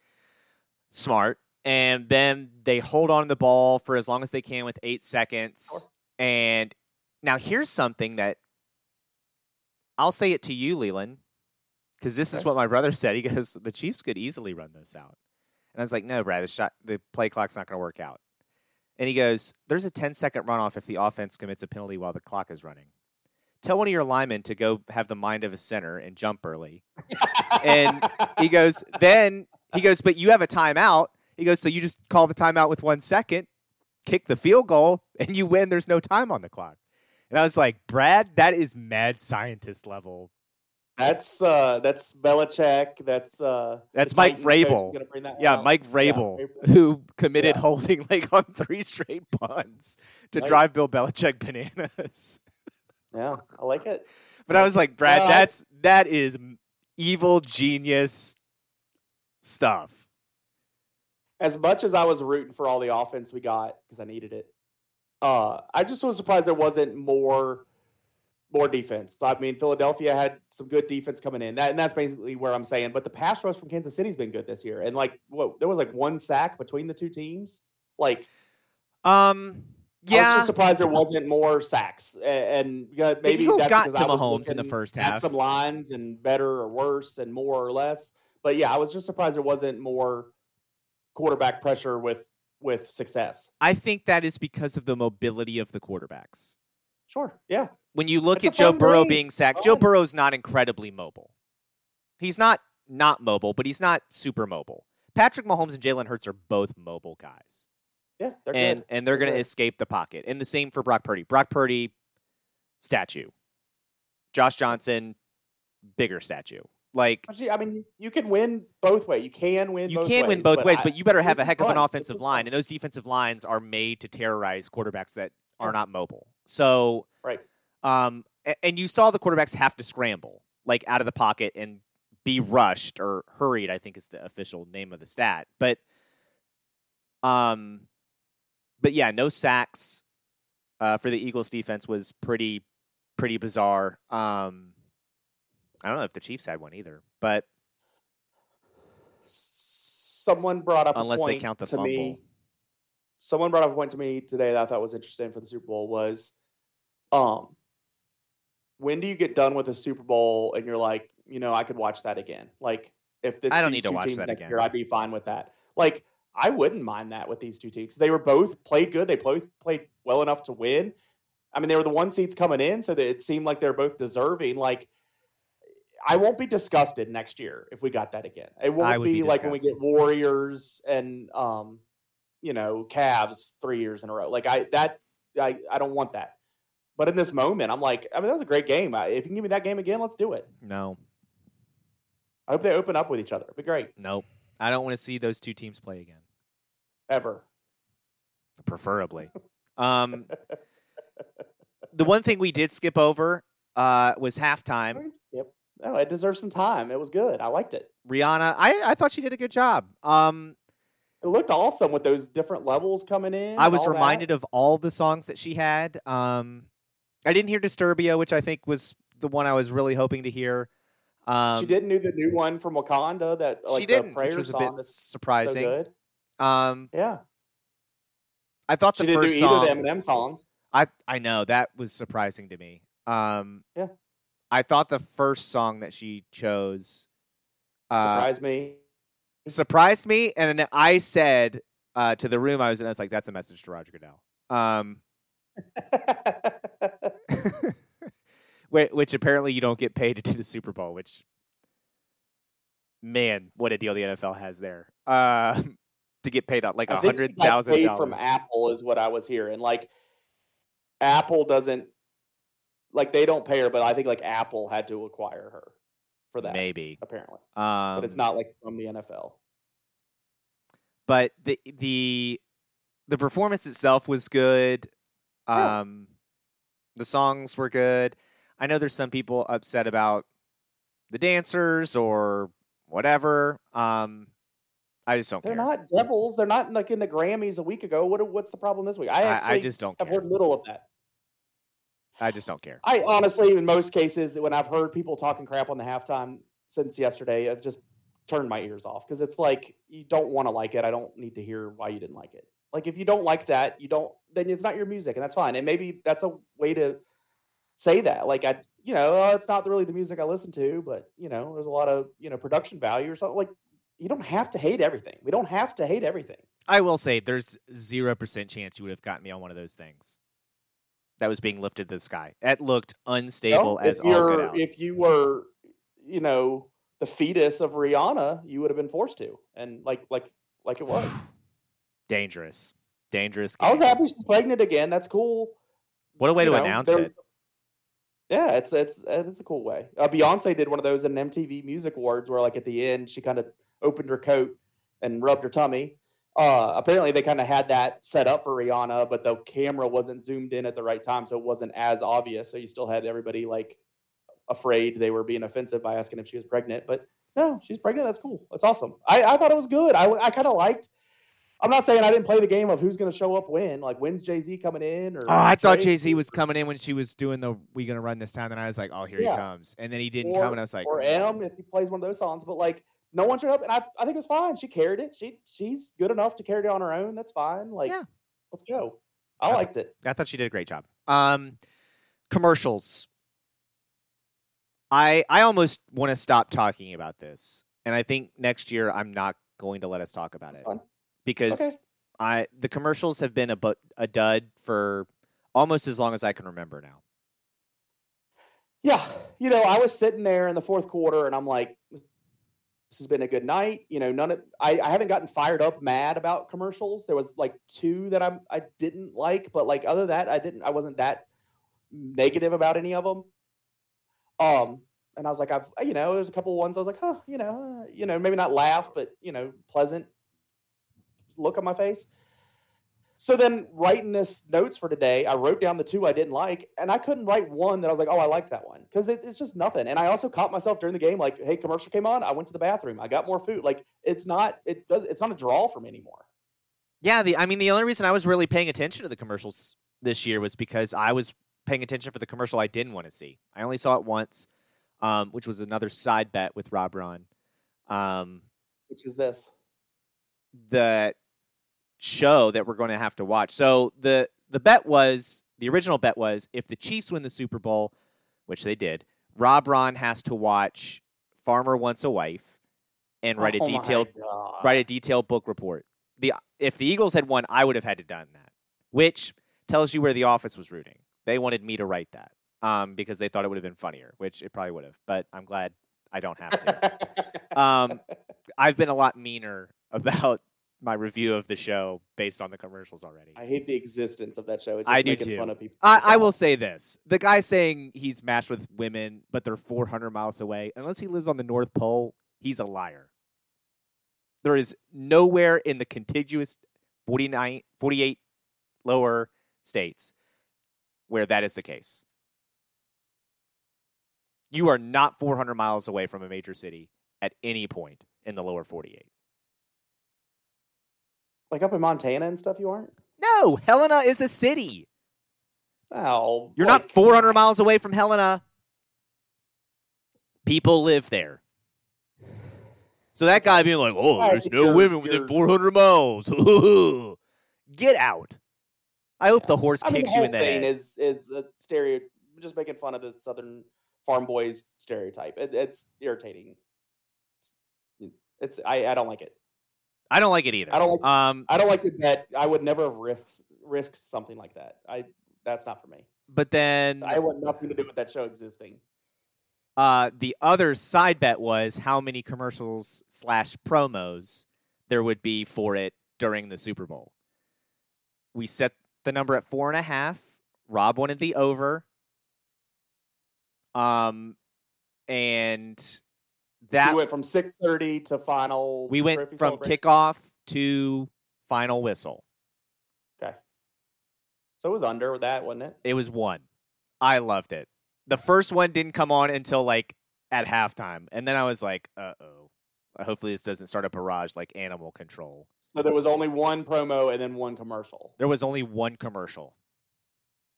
smart, and then they hold on to the ball for as long as they can with eight seconds. Sure. And now here's something that I'll say it to you, Leland, because this is what my brother said. He goes, "The Chiefs could easily run this out," and I was like, "No, Brad, the shot, the play clock's not going to work out." And he goes, "There's a 10 second runoff if the offense commits a penalty while the clock is running." Tell one of your linemen to go have the mind of a center and jump early. And he goes, then he goes, but you have a timeout. He goes, so you just call the timeout with one second, kick the field goal, and you win. There's no time on the clock. And I was like, Brad, that is mad scientist level. That's uh that's Belichick. That's uh That's Mike Vrabel. that Yeah, out. Mike Yeah, Vrabel, Vrabel. who committed Yeah. holding like on three straight punts to drive Bill Belichick bananas. Yeah, I like it. But I was like, Brad, Uh, that's that is evil genius stuff. as much as I was rooting for all the offense we got because I needed it, uh, I just was surprised there wasn't more more defense. I mean, Philadelphia had some good defense coming in, that, and that's basically where I'm saying. But the pass rush from Kansas City's been good this year, and like, what there was like one sack between the two teams. Like, Um, I was just surprised there wasn't more sacks, A- and uh, yeah, maybe Eagles that's got because to I was Mahomes in the first half. some lines and better or worse and more or less. But yeah, I was just surprised there wasn't more quarterback pressure with with success. I think that is because of the mobility of the quarterbacks. Sure. Yeah. When you look at Joe Burrow game. being sacked, Joe. Burrow's not incredibly mobile. He's not not mobile, but he's not super mobile. Patrick Mahomes and Jalen Hurts are both mobile guys, Yeah. They're and good. and they're going to escape the pocket. And the same for Brock Purdy. Brock Purdy, statue. Josh Johnson, bigger statue. Like Actually, I mean, you, can win both ways. You can win. you can win ways, both ways, I- but you better have a heck of an fun. Offensive line, and those defensive lines are made to terrorize quarterbacks that are not mobile. So, Right. um, and you saw the quarterbacks have to scramble like out of the pocket and be rushed or hurried. I think is the official name of the stat, but, um, but yeah, no sacks uh, for the Eagles defense was pretty pretty bizarre. Um, I don't know if the Chiefs had one either, but someone brought up Unless a they point count the to fumble. me. Someone brought up a point to me today that I thought was interesting for the Super Bowl was, um, when do you get done with a Super Bowl and you're like, you know, I could watch that again. Like if it's I don't need to watch teams that again. year, I'd be fine with that. Like I wouldn't mind that with these two teams. They were both played good. They both played well enough to win. I mean, they were the one seats coming in, so that it seemed like they're both deserving. Like I won't be disgusted next year if we got that again. It won't be, be like when we get. Warriors and um, you know, Cavs three years in a row. Like I that I, I don't want that. But in this moment, I'm like, I mean, that was a great game. If you can give me that game again, let's do it. no, I hope they open up with each other. It'd be great. Nope. I don't want to see those two teams play again. Ever. Preferably. Um, the one thing we did skip over uh, was halftime. Yep. No, it deserves some time. It was good. I liked it. Rihanna, I, I thought she did a good job. Um, It looked awesome with those different levels coming in. I was all that. reminded of all the songs that she had. Um, I didn't hear Disturbia, which I think was the one I was really hoping to hear. Um, she didn't do the new one from Wakanda that like she the didn't, prayer which was a bit so surprising. good. Um, Yeah. I thought She the didn't do first either song. of the Eminem songs. I I know that was surprising to me. Um, Yeah. I thought the first song that she chose uh, Surprised me. surprised me, and then I said uh, to the room I was in, I was like, "That's a message to Roger Goodell." Um, which apparently you don't get paid to do the Super Bowl. Which, man, what a deal the NFL has there uh, to get paid out like a hundred thousand she hundred got thousand paid from. Apple is what I was hearing. Like Apple doesn't like they don't pay her, but I think like Apple had to acquire her for that Maybe, apparently. um, But it's not like from the NFL. but the the the performance itself was good. Yeah. Um, The songs were good. I know there's some people upset about the dancers or whatever. Um, I just don't care. They're care. not devils. They're not like in the Grammys a week ago. What what's the problem this week? I actually I just don't I've heard little of that. I just don't care. I honestly, in most cases, when I've heard people talking crap on the halftime since yesterday, I've just turned my ears off because it's like you don't want to like it. I don't need to hear why you didn't like it. Like if you don't like that, you don't. Then it's not your music, and that's fine. And maybe that's a way to say that. Like I, you know, oh, it's not really the music I listen to, but you know, there's a lot of you know production value or something. Like you don't have to hate everything. We don't have to hate everything. I will say there's zero percent chance you would have gotten me on one of those things that was being lifted to the sky. That looked unstable as if all get out. if you were, you know, the fetus of Rihanna, you would have been forced to, and like like like it was. Dangerous, dangerous. I was happy she's pregnant again. That's cool. What a way You to know, announce it. Yeah, it's it's it's a cool way. Uh, Beyonce did one of those in MTV Music Awards, where like at the end she kind of opened her coat and rubbed her tummy. Uh, apparently, they kind of had that set up for Rihanna, but the camera wasn't zoomed in at the right time, so it wasn't as obvious. So you still had everybody like afraid they were being offensive by asking if she was pregnant. But no, she's pregnant. That's cool. That's awesome. I, I thought it was good. I, I kind of liked. I'm not saying I didn't play the game of who's going to show up when. Like when's Jay Z coming in? Or Oh, I thought Jay Z was coming in when she was doing the "We gonna run this town," and I was like, "Oh, here Yeah. he comes!" And then he didn't or, come, and I was like, or M if he plays one of those songs. But like no one showed up, and I, I think it was fine. She carried it. She she's good enough to carry it on her own. That's fine. Like Yeah. let's go. I Okay. liked it. I thought she did a great job. Um, commercials. I I almost want to stop talking about this, and I think next year I'm not going to let us talk about It's it fine. because Okay. I the commercials have been a bu- a dud for almost as long as I can remember now. Yeah, you know, I was sitting there in the fourth quarter, and I'm like, this has been a good night. You know, none of I, I haven't gotten fired up mad about commercials. There was like two that I'm I didn't like, but like other that, I didn't. I wasn't that negative about any of them. Um, and I was like, I've you know, there's a couple ones I was like, huh, you know, uh, you know, maybe not laugh, but you know, pleasant look on my face. So then, writing this notes for today, I wrote down the two I didn't like, and I couldn't write one that I was like, "Oh, I like that one," because it, it's just nothing. And I also caught myself during the game, like, "Hey, commercial came on. I went to the bathroom. I got more food. Like, it's not. It does. It's not a draw for me anymore. Yeah, the I mean the only reason I was really paying attention to the commercials this year was because I was paying attention for the commercial I didn't want to see. I only saw it once, um, which was another side bet with Rob Ron. Um, Which is this? the show that we're going to have to watch. So the the bet was the original bet was if the Chiefs win the Super Bowl, which they did, Rob Ron has to watch Farmer Wants a Wife and write a Oh my detailed write a detailed book report. The if the Eagles had won, I would have had to done that, which tells you where the office was rooting. They wanted me to write that um, because they thought it would have been funnier, which it probably would have. But I'm glad I don't have to. um, I've been a lot meaner about my review of the show based on the commercials already. I hate the existence of that show. It's just I do making too. fun of people. I, I will say this: the guy saying he's matched with women, but they're 400 miles away. Unless he lives on the North Pole, he's a liar. There is nowhere in the contiguous 49, 48 lower states where that is the case. You are not 400 miles away from a major city at any point in the lower 48. Like up in Montana and stuff. You aren't. No, Helena is a city. Oh, You're like, not 400 miles away from Helena. People live there. So that guy being like, "Oh, there's no women within 400 miles." Get out. I hope the horse I mean, kicks the you in the head. is is a stereo, just making fun of the Southern farm boys stereotype. It, it's irritating. It's I, I don't like it. I don't like it either. I don't like- um, I don't like it that I would never have risked risked something like that. I that's not for me. but then I want nothing to do with that show existing. uh, the other side bet was how many commercials slash promos there would be for it during the Super Bowl. We set the number at four and a half. Rob wanted the over. Um, and that we went from six thirty to final. we went from kickoff to final whistle. Okay, so it was under that, wasn't it? It was one. I loved it. The first one didn't come on until like at halftime, and then I was like, "Uh oh." Hopefully, this doesn't start a barrage like Animal Control. So there was only one promo and then one commercial. There was only one commercial.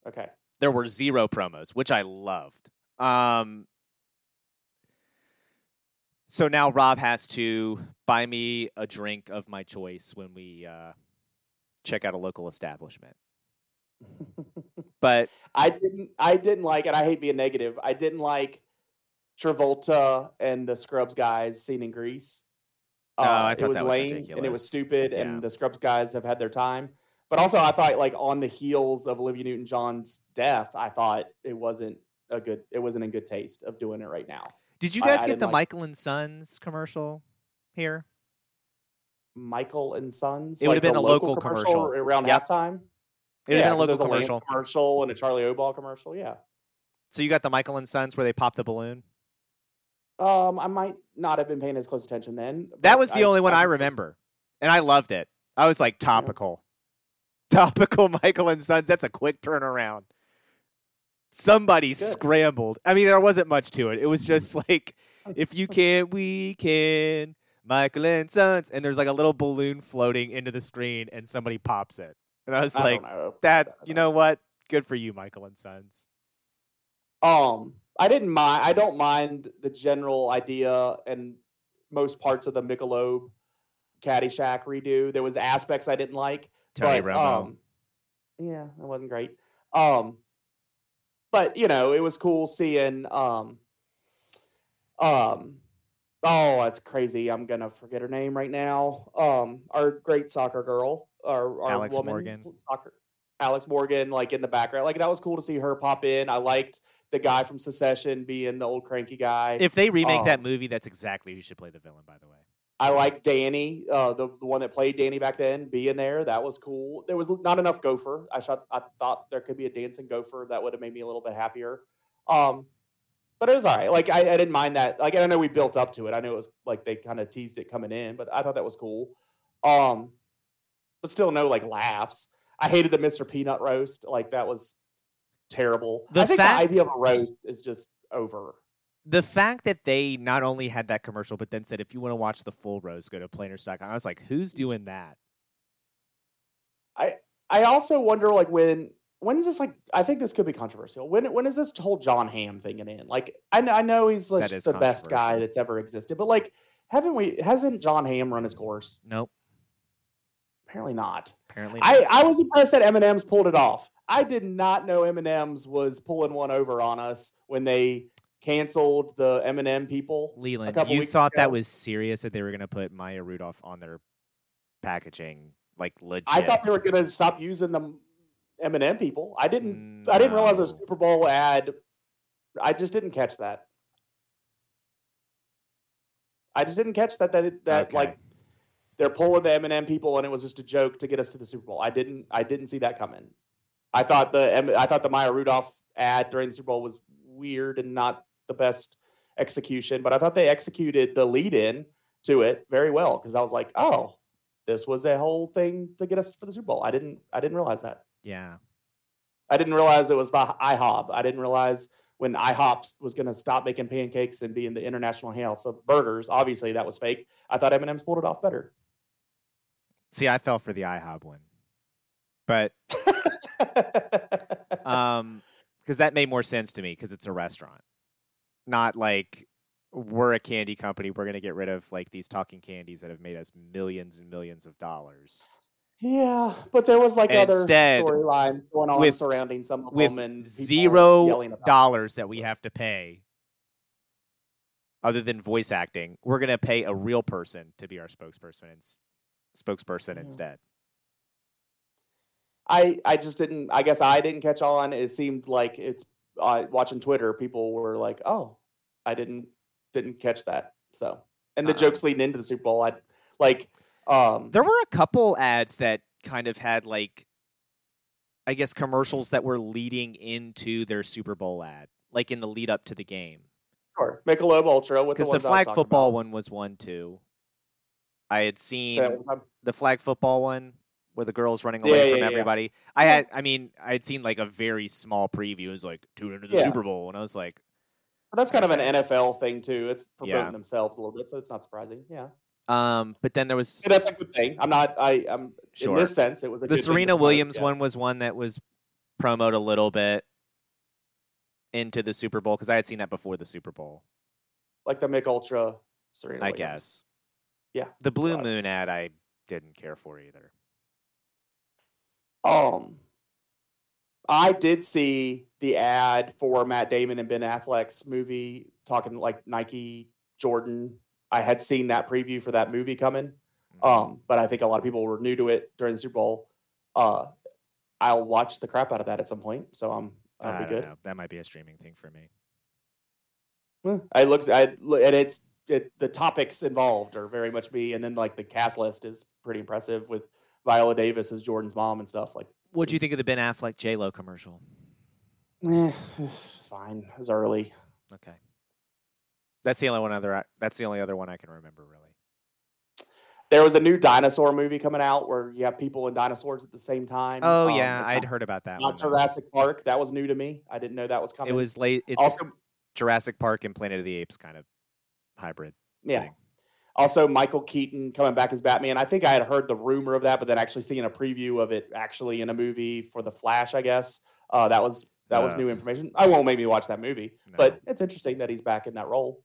Okay. There were zero promos, which I loved. Um, so now Rob has to buy me a drink of my choice when we uh, check out a local establishment. but I didn't. I didn't like, and I hate being negative. I didn't like Travolta and the Scrubs guys scene in Grease. No, I thought it was that was lame and it was stupid, Yeah. and the Scrubs guys have had their time. But also, I thought like on the heels of Olivia Newton-John's death, I thought it wasn't a good. It wasn't in good taste of doing it right now. Did you guys I get the like- Michael and Sons commercial here? Michael and Sons. It would've been a local commercial. around Yep. halftime. It would yeah, have been a local there's Lamb commercial. commercial and a Charlie Obaugh commercial. Yeah. So you got the Michael and Sons where they pop the balloon. Um, I might not have been paying as close attention then. That was the only one I remember, and I loved it. I was like topical, topical Michael and Sons. That's a quick turnaround. Somebody Good. scrambled. I mean, there wasn't much to it. It was just like, if you can, we can. Michael and Sons, and there's like a little balloon floating into the screen, and somebody pops it, and I was I like, "That, you know what? Good for you, Michael and Sons." Um, I didn't mind. I don't mind the general idea and most parts of the Michelob Caddyshack redo. There was aspects I didn't like. Tony but, Romo. Um, yeah, that wasn't great. Um, but you know, it was cool seeing. Um, um, oh, that's crazy. I'm gonna forget her name right now. Um, our great soccer girl, our, our Alex woman, Morgan. soccer, Alex Morgan, like in the background. Like that was cool to see her pop in. I liked the guy from Succession being the old cranky guy. if they remake that um, movie, that's exactly who should play the villain. By the way. I like Danny, uh, the, the one that played Danny back then, being there. That was cool. There was not enough gopher. I shot, I thought there could be a dancing gopher that would have made me a little bit happier. Um, but it was all right. Like I, I didn't mind that. Like I know we built up to it. I knew it was like they kind of teased it coming in, but I thought that was cool. Um, but still no like laughs. I hated the Mr. Peanut roast. Like that was terrible. The I think fact- the idea of a roast is just over. The fact that they not only had that commercial, but then said if you want to watch the full roast, go to planters.com. I was like, who's doing that? I I also wonder like when when is this like I think this could be controversial. When when is this whole Jon Hamm thing in? Like I know, I know he's like the best guy that's ever existed, but like haven't we hasn't Jon Hamm run his course? Nope. Apparently not. Apparently, I, not. I was impressed that M&M's pulled it off. I did not know M&M's was pulling one over on us when they canceled the M&M people. Leland, you thought that was serious that they were going to put Maya Rudolph on their packaging, like legit. I thought they were going to stop using the M&M people. I didn't. I didn't mm, realize No. a Super Bowl ad. I just didn't catch that. I just didn't catch that. That that Okay. like they're pulling the M&M people, and it was just a joke to get us to the Super Bowl. I didn't. I didn't see that coming. I thought the I thought the Maya Rudolph ad during the Super Bowl was weird and not the best execution, but I thought they executed the lead in to it very well because I was like, oh, this was a whole thing to get us for the Super Bowl. I didn't. I didn't realize that. Yeah. I didn't realize it was the IHOP. I didn't realize when IHOP was going to stop making pancakes and be in the international house of burgers. Obviously, that was fake. I thought M&M's pulled it off better. See, I fell for the IHOP one, but um, because that made more sense to me because it's a restaurant, not like we're a candy company. We're gonna get rid of like these talking candies that have made us millions and millions of dollars. yeah, but there was like And other storylines going on with- surrounding some of with them and zero yelling about it. dollars that we have to pay other than voice acting we're going to pay a real person to be our spokesperson and spokesperson Mhm. instead I I just didn't. I guess I didn't catch on. It seemed like it's uh, watching Twitter. People were like, "Oh, I didn't didn't catch that." So, and the Uh-uh. jokes leading into the Super Bowl, I like. Um, there were a couple ads that kind of had like i guess commercials that were leading into their super bowl ad like in the lead up to the game sure, Michelob Ultra with because the, the, ones I was flag football about. one was one too i had seen that one more time. the flag football one where the girl's running away yeah, from yeah. everybody. I had, I mean, I had seen like a very small preview. It was like tune into the Yeah. Super Bowl, and I was like, But that's kind of an NFL thing too. It's promoting Yeah. themselves a little bit, so it's not surprising. Yeah, um, but then there was Yeah, that's a good thing. I'm not. I. I'm Sure. in this sense. It was a the Serena Williams yes. one was one that was promoted a little bit into the Super Bowl because I had seen that before the Super Bowl. like the Mich Ultra Serena. I Williams. guess. Yeah. The Blue. Moon ad I didn't care for either. Um, I did see the ad for Matt Damon and Ben Affleck's movie, talking like Nike Jordan. I had seen that preview for that movie coming, Mm-hmm. um, but I think a lot of people were new to it during the Super Bowl. Uh, I'll watch the crap out of that at some point, so I'm I that'll be good. know. That might be a streaming thing for me. Well, I looks, I look- and it's it, the topics involved are very much me, and then like the cast list is pretty impressive with Viola Davis as Jordan's mom and stuff. Like, what do you think of the Ben Affleck J Lo commercial? Eh, it's fine. It was early. Okay. That's the only one other. That's the only other one I can remember really. There was a new dinosaur movie coming out where you have people and dinosaurs at the same time. Oh Um, yeah, I'd not, heard about that. not one, though. Jurassic Park. That was new to me. I didn't know that was coming. It was late. It's also Jurassic Park and Planet of the Apes kind of hybrid. yeah. thing. Also, Michael Keaton coming back as Batman. I think I had heard the rumor of that, but then actually seeing a preview of it actually in a movie for the Flash, I guess uh, that was that was new information. I won't make me watch that movie, No. but it's interesting that he's back in that role.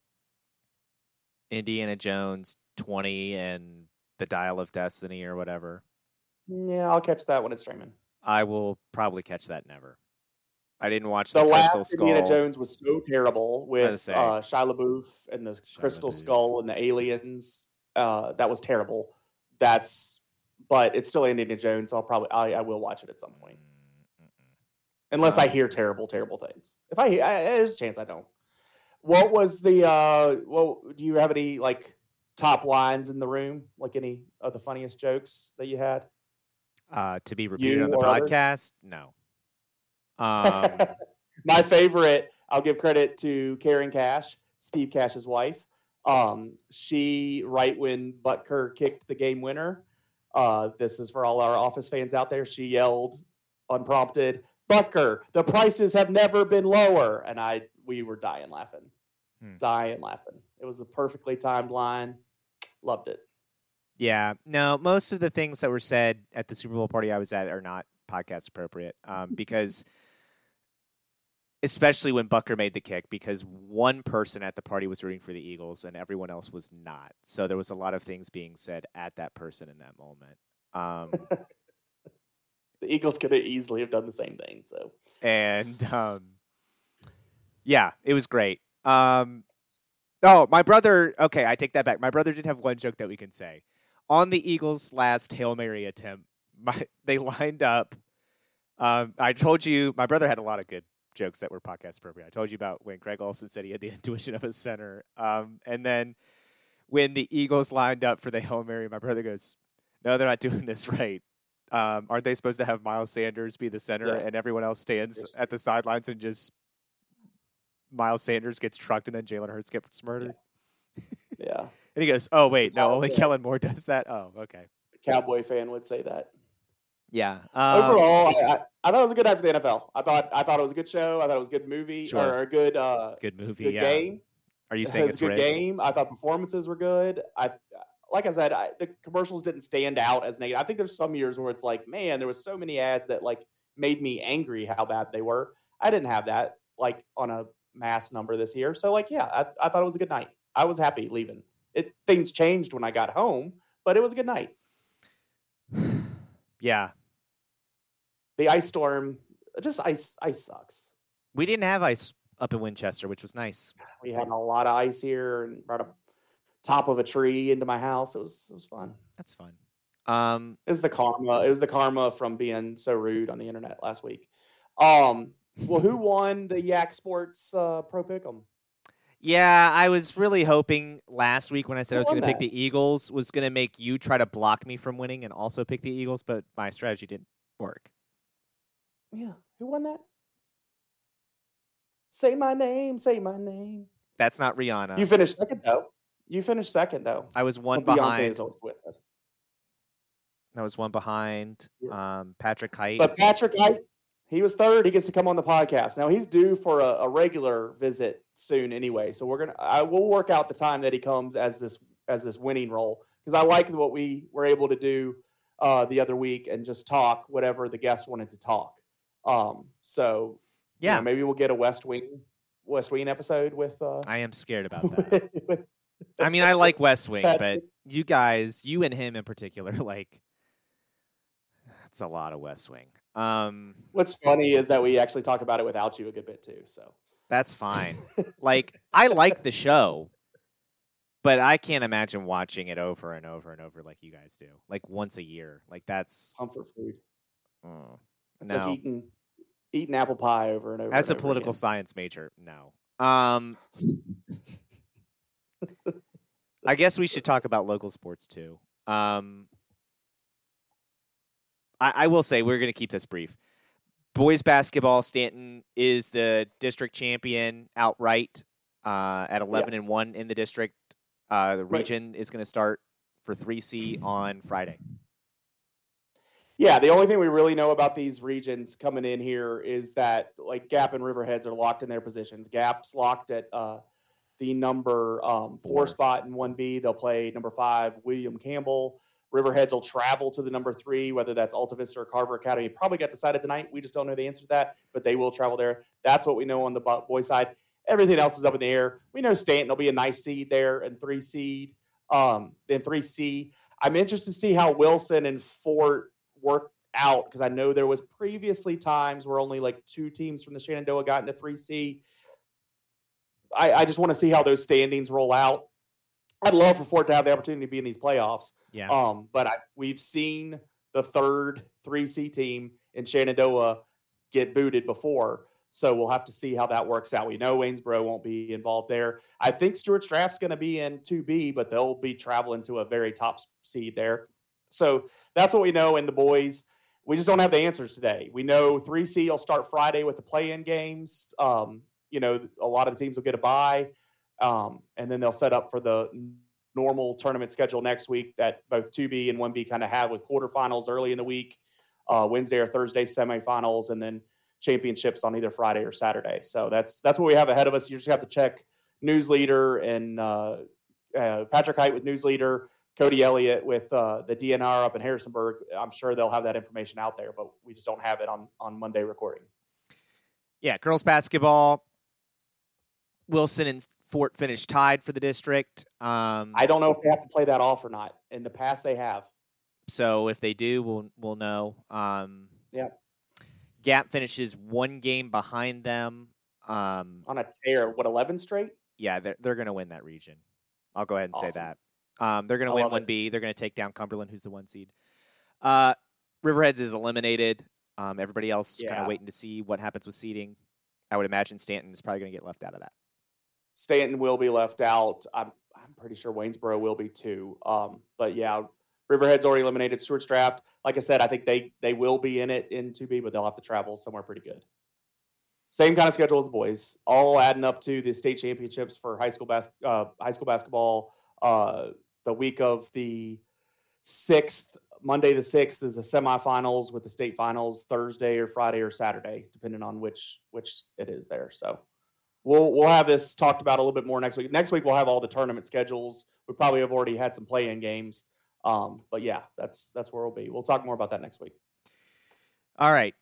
Indiana Jones twenty and the Dial of Destiny or whatever. Yeah, I'll catch that when it's streaming. I will probably catch that never. I didn't watch The the, Crystal last Skull. Indiana Jones was so terrible with say. uh, Shia LaBeouf and the Shia Crystal LaBeouf. Skull and the aliens. Uh, that was terrible. That's, but it's still Indiana Jones. So I'll probably I, I will watch it at some point, Mm. Unless I Um, hear terrible, terrible things. If I, I there's a chance I don't. What was the? uh Well, do you have any like top lines in the room? Like any of the funniest jokes that you had? Uh, to be repeated You on the or others? podcast? No. Um, My favorite, I'll give credit to Karen Cash, Steve Cash's wife. Um, she, right when Butker kicked the game winner, uh, this is for all our office fans out there, she yelled unprompted, Butker, the prices have never been lower. And I, we were dying laughing, Hmm. dying laughing. It was a perfectly timed line. Loved it. yeah. No, most of the things that were said at the Super Bowl party I was at are not podcast appropriate um, because, especially when Butker made the kick, because one person at the party was rooting for the Eagles and everyone else was not. So there was a lot of things being said at that person in that moment. Um, The Eagles could have easily have done the same thing. So and um, yeah, it was great. Um, oh, my brother. Okay, I take that back. My brother did have one joke that we can say on the Eagles' last hail mary attempt. My, they lined up. Um, I told you my brother had a lot of good jokes that were podcast appropriate. I told you about when Greg Olsen said he had the intuition of a center, um, and then when the Eagles lined up for the hail mary, my brother goes, "No, they're not doing this right." Um, aren't they supposed to have Miles Sanders be the center Yeah. and everyone else stands at the sidelines and just Miles Sanders gets trucked and then Jalen Hurts gets murdered? yeah, And he goes, "Oh wait, no, only yeah. Kellen Moore does that." Oh, okay. Cowboy fan would say that. Yeah. Um, overall, I, I, I thought it was a good night for the NFL. I thought I thought it was a good show. I thought it was a good movie Sure. or a good uh, good movie. good yeah. game. Are you It saying was it's a good rigged? game. I thought performances were good. I like I said, I, the commercials didn't stand out as negative. I think there's some years where it's like, man, there was so many ads that like made me angry how bad they were. I didn't have that like on a mass number this year. So like, yeah, I, I thought it was a good night. I was happy leaving. It things changed when I got home, but it was a good night. Yeah. The ice storm, just ice, ice sucks. We didn't have ice up in Winchester, which was nice. we had a lot of ice here and brought a top of a tree into my house. It was it was fun. That's fun. Um, It was the karma. It was the karma from being so rude on the internet last week. Um, well, who won the Yak Sports uh, Pro Pick'em? yeah, I was really hoping last week when I said I was going to pick the Eagles was going to make you try to block me from winning and also pick the Eagles, but my strategy didn't work. Yeah, who won that? Say my name. Say my name. That's not Rihanna. You finished second though. You finished second though. I was one But Beyonce behind. is always with us. That was one behind um, Patrick Hite. But Patrick Hite, he was third. He gets to come on the podcast. Now he's due for a, a regular visit soon anyway. So we're gonna I will work out the time that he comes as this as this winning role because I like what we were able to do uh, the other week and just talk whatever the guests wanted to talk. Um, so you yeah, know, maybe we'll get a West Wing West Wing episode with. Uh, I am scared about that. I mean, I like West Wing, but you guys, you and him in particular, like that's a lot of West Wing. Um, What's funny is that we actually talk about it without you a good bit too. So that's fine. like I like the show, but I can't imagine watching it over and over and over like you guys do, like once a year. Like that's comfort food. mm, It's no. like eating eating apple pie over and over. As a over political again. science major, no. Um, I guess we should talk about local sports too. Um, I, I will say we're going to keep this brief. Boys basketball, Staunton is the district champion outright uh, at eleven and one in the district. Uh, the Right. region is going to start for three C on Friday. Yeah, the only thing we really know about these regions coming in here is that like Gap and Riverheads are locked in their positions. Gap's locked at uh, the number um, four spot in one B. They'll play number five, William Campbell. Riverheads will travel to the number three, whether that's Altavista or Carver Academy. Probably got decided tonight. We just don't know the answer to that, but they will travel there. That's what we know on the bo- boys side. Everything else is up in the air. We know Staunton will be a nice seed there and three seed, um, then three C. I'm interested to see how Wilson and Fort work out because I know there was previously times where only like two teams from the Shenandoah got into three C. I, I just want to see how those standings roll out. I'd love for Fort to have the opportunity to be in these playoffs. Yeah, Um, but I, we've seen the third 3C team in Shenandoah get booted before. So we'll have to see how that works out. We know Waynesboro won't be involved there. I think Stuarts Draft's going to be in 2B, but they'll be traveling to a very top seed there. So that's what we know in the boys. We just don't have the answers today. We know 3C will start Friday with the play-in games. Um, you know, a lot of the teams will get a bye, um, and then they'll set up for the normal tournament schedule next week that both 2B and 1B kind of have with quarterfinals early in the week, uh, Wednesday or Thursday semifinals, and then championships on either Friday or Saturday. So that's that's what we have ahead of us. You just have to check news leader and uh, uh, Patrick Hite with news leader, Cody Elliott with uh, the DNR up in Harrisonburg. I'm sure they'll have that information out there, but we just don't have it on on Monday recording. yeah. Girls basketball. Wilson and Fort finished tied for the district. Um, I don't know if they have to play that off or not. In the past, they have. So if they do, we'll we'll know. Um, Yeah. Gap finishes one game behind them. Um, on a tear. What eleven straight? yeah, they're they're going to win that region. I'll go ahead and say that. Um, they're going to win one B. They're going to take down Cumberland, who's the one seed. Uh, Riverheads is eliminated. Um, everybody else kind of waiting to see what happens with seeding. I would imagine Staunton is probably going to get left out of that. Staunton will be left out. I'm I'm pretty sure Waynesboro will be too. Um, but yeah, Riverhead's already eliminated Stuarts Draft. Like I said, I think they they will be in it in 2B, but they'll have to travel somewhere pretty good. Same kind of schedule as the boys, all adding up to the state championships for high school bas- uh, high school basketball. Uh, the week of the sixth, Monday the sixth is the semifinals with the state finals Thursday or Friday or Saturday, depending on which which it is there. So we'll we'll have this talked about a little bit more next week. Next week we'll have all the tournament schedules. We probably have already had some play-in games. Um, but yeah, that's that's where we'll be. We'll talk more about that next week. All right,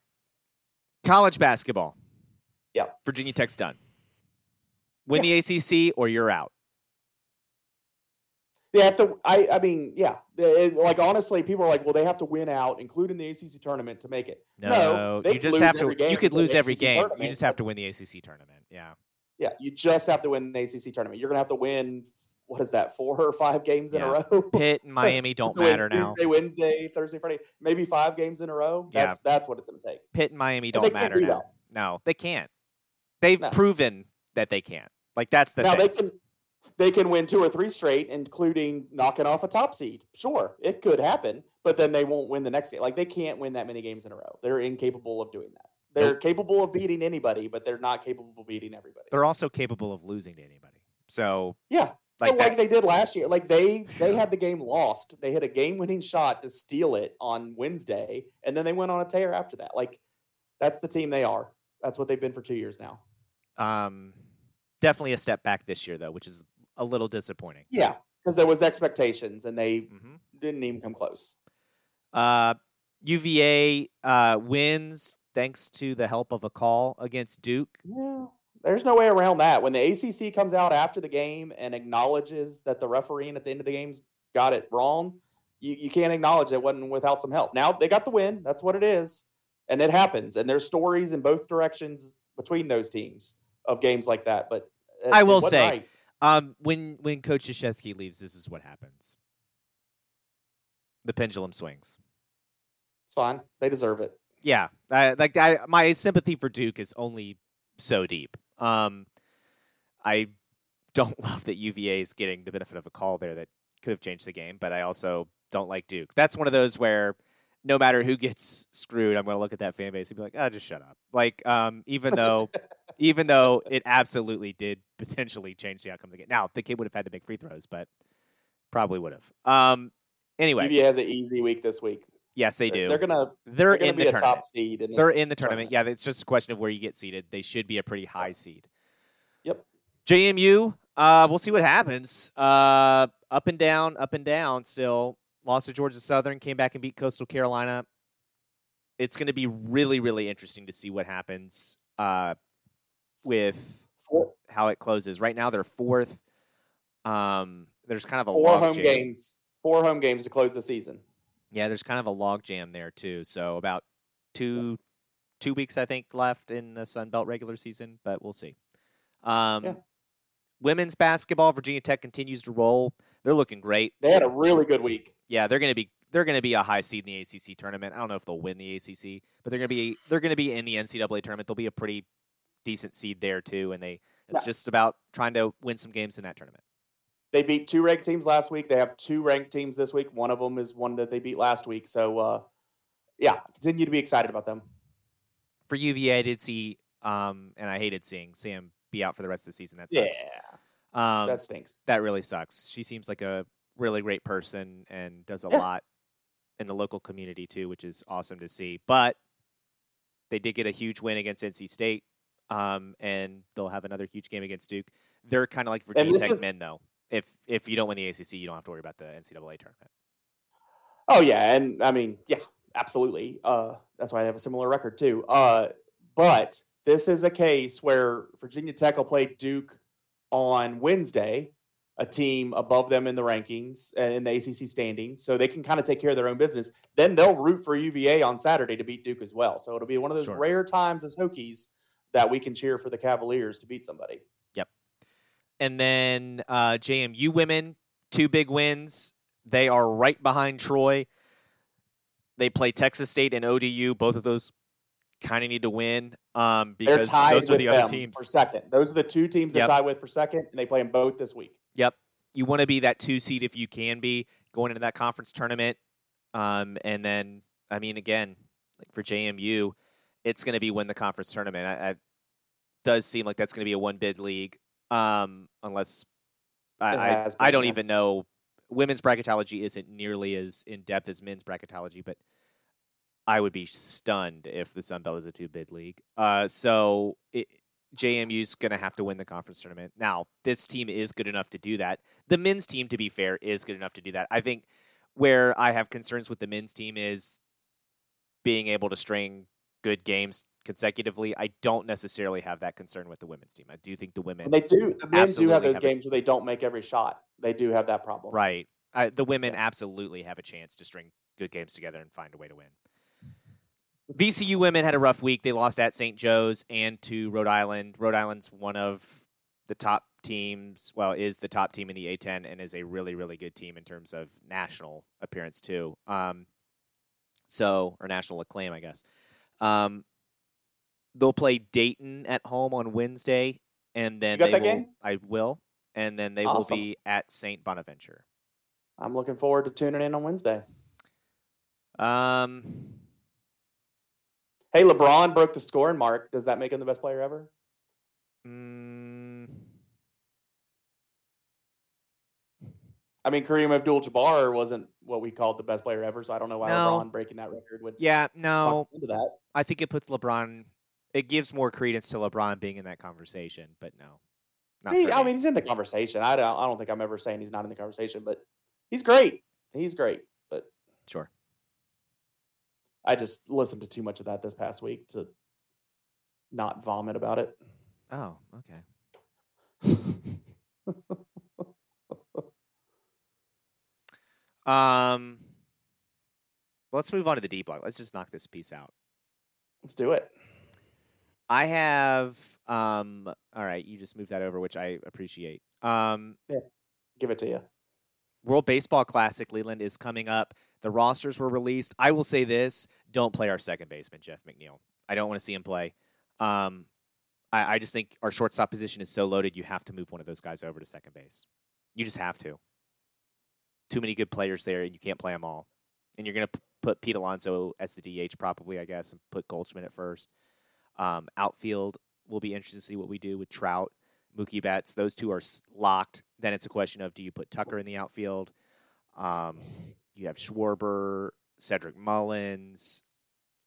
college basketball. Yeah. Virginia Tech's done. Win the ACC or you're out. They have to. I I mean, yeah. It- like honestly, people are like, well, they have to win out, including the ACC tournament, to make it. No, they you could just lose have to. You could lose every ACC game. You just have to win the ACC tournament. Yeah. Yeah, you just have to win the ACC tournament. You're gonna have to win. What is that? Four or five games in a row. Pitt and Miami don't To matter now. Tuesday, Wednesday, Thursday, Friday, maybe five games in a row. Yeah. That's that's what it's gonna take. Pitt and Miami And don't matter do now. that. No, they can't. They've No. proven that they can't. Like that's the now thing. they can they can win two or three straight, including knocking off a top seed. Sure, it could happen, but then they won't win the next game. Like they can't win that many games in a row. They're incapable of doing that. They're Nope. capable of beating anybody, but they're not capable of beating everybody. They're also capable of losing to anybody. So yeah, Like, like they did last year. Like they they had the game lost. They hit a game winning shot to steal it on Wednesday, and then they went on a tear after that. Like that's the team they are. That's what they've been for two years now. um, definitely a step back this year though, which is a little disappointing. Yeah, because there was expectations, and they hmm didn't even come close. Uh, UVA uh, wins thanks to the help of a call against Duke. Yeah, there's no way around that. When the ACC comes out after the game and acknowledges that the refereeing at the end of the game's got it wrong, you, you can't acknowledge it wasn't without some help. Now they got the win. That's what it is, and it happens. And there's stories in both directions between those teams of games like that. But I will say- right. Um, when when Coach Krzyzewski leaves, this is what happens. The pendulum swings. it's fine. They deserve it. Yeah, I, like I, my sympathy for Duke is only so deep. Um, I don't love that UVA is getting the benefit of a call there that could have changed the game, but I also don't like Duke. That's one of those where no matter who gets screwed, I'm going to look at that fan base and be like, "Oh, just shut up." Like, um, even though, even though it absolutely did potentially change the outcome of the game. Now, the kid would have had to make free throws, but probably would have. Um, anyway, UVA has an easy week this week. Yes, they do. They're gonna They're, they're gonna in be the tournament. top seed. In They're in the tournament. tournament. Yeah, it's just a question of where you get seeded. They should be a pretty high seed. Yep. JMU, uh, we'll see what happens. Uh, up and down, up and down. Still lost to Georgia Southern, came back and beat Coastal Carolina. It's going to be really, really interesting to see what happens uh, with Four, how it closes. Right now, they're fourth. Um, there's kind of a four home jam. games. Four home games to close the season. Yeah, there's kind of a log jam there too. So about two two weeks I think left in the Sun Belt regular season, but we'll see. Um, Yeah. Women's basketball, Virginia Tech continues to roll. They're looking great. They had a really good week. Yeah, they're going to be they're going to be a high seed in the ACC tournament. I don't know if they'll win the ACC, but they're going to be they're going to be in the NCAA tournament. They'll be a pretty decent seed there too, and they it's just about trying to win some games in that tournament. They beat two ranked teams last week. They have two ranked teams this week. One of them is one that they beat last week. So, uh, yeah, continue to be excited about them. For UVA, I did see, um, and I hated seeing Sam be out for the rest of the season. That Yeah, sucks. Um, that stinks. that really sucks. She seems like a really great person and does a Yeah. lot in the local community too, which is awesome to see. But they did get a huge win against NC State, um, and they'll have another huge game against Duke. They're kind of like Virginia Tech is- men, though. If if you don't win the ACC, you don't have to worry about the NCAA tournament. Oh yeah, and I mean, yeah, absolutely. Uh, that's why I have a similar record too. Uh, but this is a case where Virginia Tech will play Duke on Wednesday, a team above them in the rankings and in the ACC standings, so they can kind of take care of their own business. Then they'll root for UVA on Saturday to beat Duke as well. So it'll be one of those Sure. rare times as Hokies that we can cheer for the Cavaliers to beat somebody. And then uh, JMU women, two big wins. They are right behind Troy. They play Texas State and ODU. Both of those kind of need to win um, because those are the other teams. for second. Those are the two teams they're Yep. tied with for second, and they play them both this week. Yep. You want to be that two seed if you can be going into that conference tournament. Um, and then, I mean, again, like for JMU, it's going to be win the conference tournament. I, I does seem like that's going to be a one bid league, um, unless I, I, I don't even know. Women's bracketology isn't nearly as in depth as men's bracketology, but I would be stunned if the Sun Belt is a two bid league. Uh, so it, JMU's going to have to win the conference tournament. Now, this team is good enough to do that. The men's team, to be fair, is good enough to do that. I think where I have concerns with the men's team is being able to string good games consecutively. I don't necessarily have that concern with the women's team. I do think the women, And they do. The men do have those have a- games where they don't make every shot. They do have that problem. right? I, the women Yeah. absolutely have a chance to string good games together and find a way to win. VCU women had a rough week. They lost at St. Joe's and to Rhode Island. Rhode Island's one of the top teams, well, is the top team in the A10 and is a really, really good team in terms of national appearance, too. Um, so, or national acclaim, I guess. Um, they'll play Dayton at home on Wednesday, and then they will, game? I will, and then they Awesome. will be at St. Bonaventure. I'm looking forward to tuning in on Wednesday. Um, Hey, LeBron broke the scoring mark. Does that make him the best player ever? mm, I mean, Kareem Abdul-Jabbar wasn't what we called the best player ever, so I don't know why No. LeBron breaking that record would Yeah, no, into that. I think it puts LeBron. It gives more credence to LeBron being in that conversation, but no, not He- I me. mean, he's in the conversation. I don't, I don't think I'm ever saying he's not in the conversation, but he's great. He's great. But sure. I just listened to too much of that this past week to not vomit about it. Oh, okay. Um, let's move on to the D block. Let's just knock this piece out. Let's do it. I have um all right, you just moved that over, which I appreciate. Um yeah, Give it to you. World Baseball Classic Leland is coming up. The rosters were released. I will say this, don't play our second baseman, Jeff McNeil. I don't want to see him play. Um I, I just think our shortstop position is so loaded you have to move one of those guys over to second base. You just have to. Too many good players there and you can't play them all. And you're gonna p- put Pete Alonso as the DH probably, I guess, and put Goldschmidt at first. Um, outfield will be interested to see what we do with Trout, Mookie Betts. Those two are locked. Then it's a question of do you put Tucker in the outfield? Um, you have Schwarber, Cedric Mullins.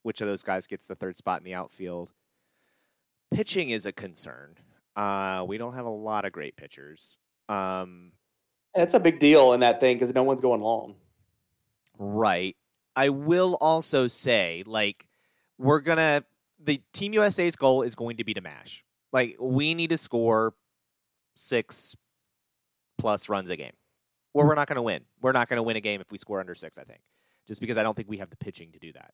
Which of those guys gets the third spot in the outfield? Pitching is a concern. Uh, we don't have a lot of great pitchers. Um, It's a big deal in that thing because no one's going long. Right. I will also say, like, we're gonna the Team USA's goal is going to be to mash. Like, we need to score six plus runs a game. Or we're not gonna win. We're not gonna win a game if we score under six, I think. Just because I don't think we have the pitching to do that.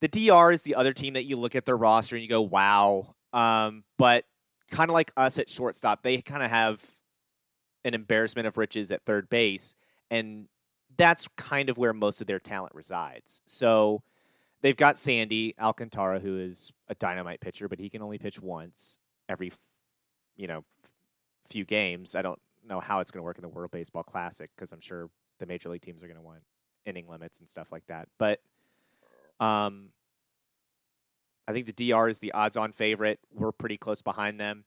The DR is the other team that you look at their roster and you go, wow. Um, but kind of like us at shortstop, they kind of have an embarrassment of riches at third base. And that's kind of where most of their talent resides. So they've got Sandy Alcantara, who is a dynamite pitcher, but he can only pitch once every, you know, few games. I don't know how it's going to work in the World Baseball Classic because I'm sure the major league teams are going to want inning limits and stuff like that. But um, I think the DR is the odds-on favorite. We're pretty close behind them.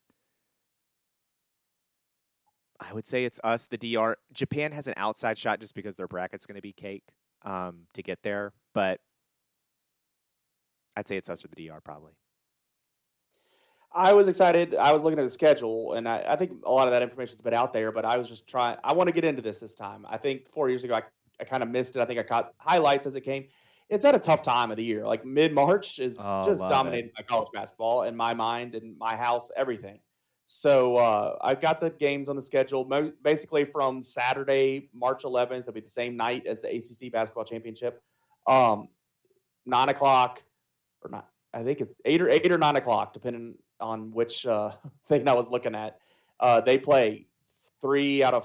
I would say it's us, the DR. Japan has an outside shot just because their bracket's going to be cake um, to get there, but I'd say it's us or the DR probably. I was excited. I was looking at the schedule, and I, I think a lot of that information's been out there. But I was just trying. I want to get into this this time. I think four years ago, I, I kind of missed it. I think I caught highlights as it came. It's at a tough time of the year. Like mid March is Oh, just love dominated by college basketball in my mind in my house, everything. So uh, I've got the games on the schedule. Mo- basically, from Saturday, March 11th, it'll be the same night as the ACC basketball championship. Um, nine o'clock, or not. I think it's eight or eight or nine o'clock, depending on which uh, thing I was looking at. Uh, they play three out of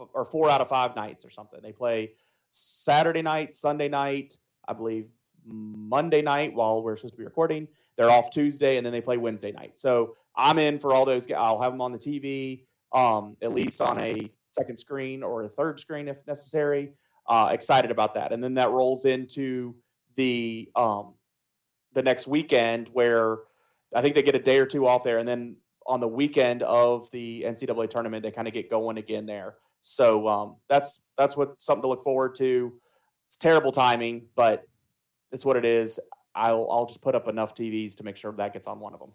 f- or four out of five nights or something. They play Saturday night, Sunday night, I believe Monday night while we're supposed to be recording. They're off Tuesday, and then they play Wednesday night. So I'm in for all those. I'll have them on the TV, um, at least on a second screen or a third screen if necessary. Uh, excited about that, and then that rolls into the um, the next weekend where I think they get a day or two off there, and then on the weekend of the NCAA tournament, they kind of get going again there. So um, that's that's what something to look forward to. It's terrible timing, but it's what it is. I'll I'll just put up enough TVs to make sure that gets on one of them.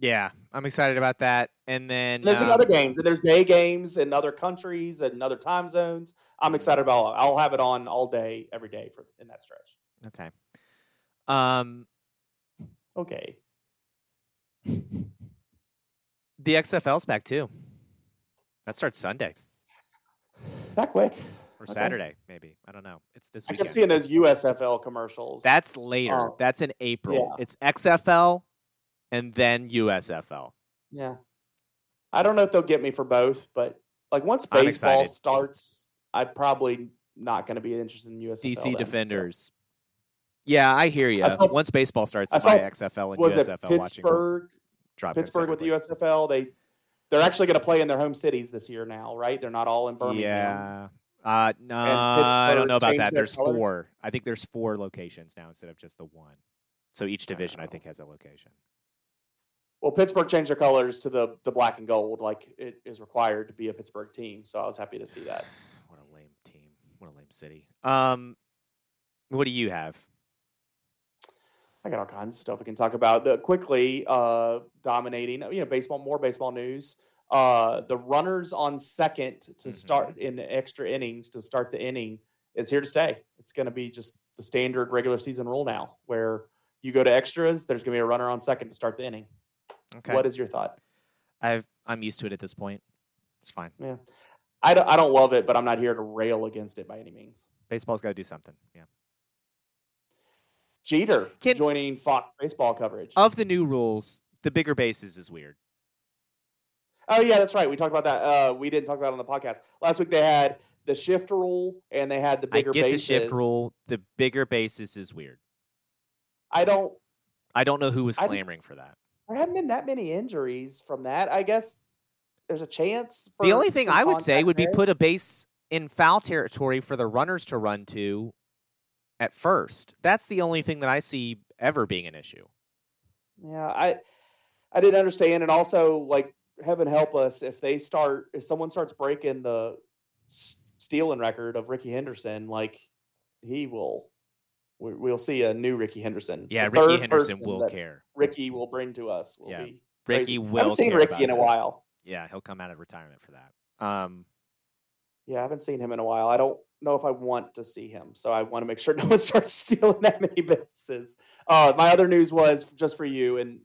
Yeah, I'm excited about that. And then And there's um, other games, and there's day games in other countries and other time zones. I'm excited about. I'll have it on all day, every day for in that stretch. Okay. Um, Okay. the XFL's back too. That starts Sunday That quick. or Okay. Saturday, maybe. I don't know. It's this I weekend. kept seeing those USFL commercials. That's later. Oh. That's in April. Yeah. It's XFL and then USFL. Yeah. I don't know if they'll get me for both, but like once baseball starts, I'm probably not going to be interested in USFL. DC then, so. Defenders. Yeah, I hear you. I saw- Once baseball starts, I saw- XFL and Was it USFL watching will Pittsburgh? drop Pittsburgh with the. USFL. They they're actually going to play in their home cities this year now, right? They're not all in Birmingham. Yeah. Uh, no, I don't know about that. There's colors? four. I think there's four locations now instead of just the one. So each division, I think, has a location. Well, Pittsburgh changed their colors to the the black and gold, like it is required to be a Pittsburgh team. So I was happy to see that. What a lame team! what a lame city. Um, what do you have? I got all kinds of stuff we can talk about. The quickly uh, dominating, you know, baseball, more baseball news. Uh, the runners on second to Mhm. start in extra innings to start the inning is here to stay. It's going to be just the standard regular season rule now, where you go to extras. There's going to be a runner on second to start the inning. Okay, What is your thought? I've I'm used to it at this point. It's fine. Yeah. I don't, I don't love it, but I'm not here to rail against it by any means. Baseball's got to do something. Yeah. Jeter Can- joining Fox baseball coverage. Of the new rules, the bigger bases is weird. Oh yeah, that's right. We talked about that. Uh, we didn't talk about it on the podcast last week. They had the shift rule and they had the I bigger get bases. the shift rule. The bigger bases is weird. I don't. I don't know who was I just- clamoring for that. There haven't been that many injuries from that. I guess there's a chance. For the only thing I would say would be there. put a base in foul territory for the runners to run to at first. That's the only thing that I see ever being an issue. Yeah, I I didn't understand, and also like heaven help us if they start if someone starts breaking the stealing record of Rickey Henderson, like he will. We- We'll see a new Rickey Henderson. Yeah, The Rickey Henderson will care. Rickey will bring to us. Will Yeah. be Rickey crazy. will. I haven't seen Rickey in a it. while. Yeah, he'll come out of retirement for that. Um, Yeah, I haven't seen him in a while. I don't know if I want to see him, so I want to make sure no one starts stealing that many bases. Uh, my other news was just for you, and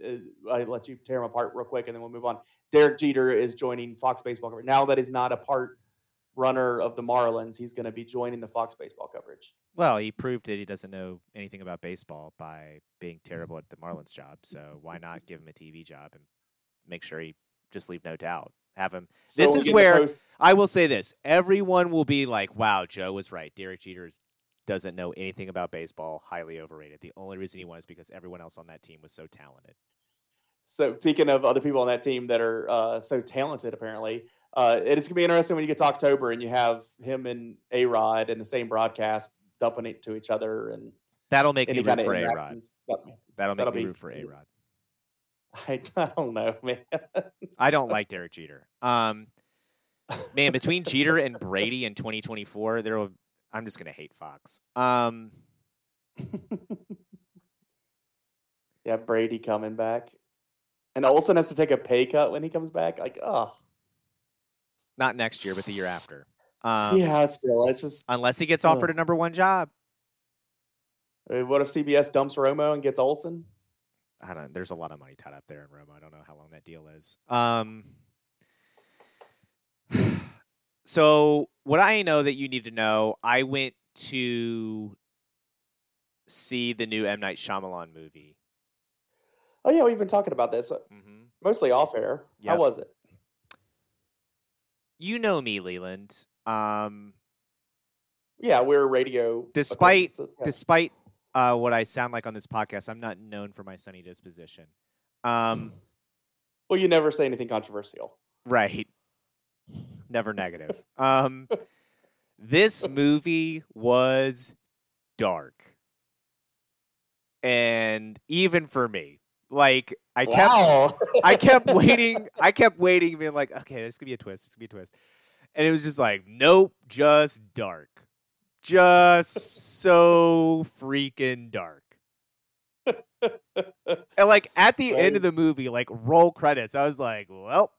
uh, I let you tear them apart real quick, and then we'll move on. Derek Jeter is joining Fox Baseball now that is not a part runner of the Marlins. He's going to be joining the Fox Baseball coverage. well, he proved that he doesn't know anything about baseball by being terrible at the Marlins job. So why not give him a TV job and make sure he just leave no doubt. Have him. So This is where- I will say this: everyone will be like, "Wow, Joe was right. Derek Jeter doesn't know anything about baseball. Highly overrated. The only reason he won is because everyone else on that team was so talented." So speaking of other people on that team that are uh, so talented, apparently, uh, it is going to be interesting when you get to October and you have him and A Rod in the same broadcast dumping it to each other and That'll make me any root for A Rod. That- That'll make me root for A Rod. I, I don't know, man. I don't like Derek Jeter. Um, man, between Jeter and Brady in 2024, there will. I'm just gonna hate Fox. Um, yeah, Brady coming back, and Olsen has to take a pay cut when he comes back. Like, oh, not next year, but the year after. Um, yeah, still, it's just. Unless he gets offered a number one job. I mean, What if CBS dumps Romo and gets Olsen? I don't. There's a lot of money tied up there in Romo. I don't know how long that deal is. Um. So what I know that you need to know, I went to see the new M Night Shyamalan movie. Oh yeah, we've been talking about this uh, hmm mostly off air. Yep. How was it? You know me, Leland. Um, Yeah, we're radio. Despite- despite uh, what I sound like on this podcast, I'm not known for my sunny disposition. Um, well, you never say anything controversial. right. Never negative. Um, this movie was dark, and even for me, like I kept, wow. I kept waiting. I kept waiting, being like, okay, there's gonna be a twist. It's gonna be a twist, and it was just like, nope, just dark, just so freaking dark. And like at the end of the movie, like roll credits, I was like, well,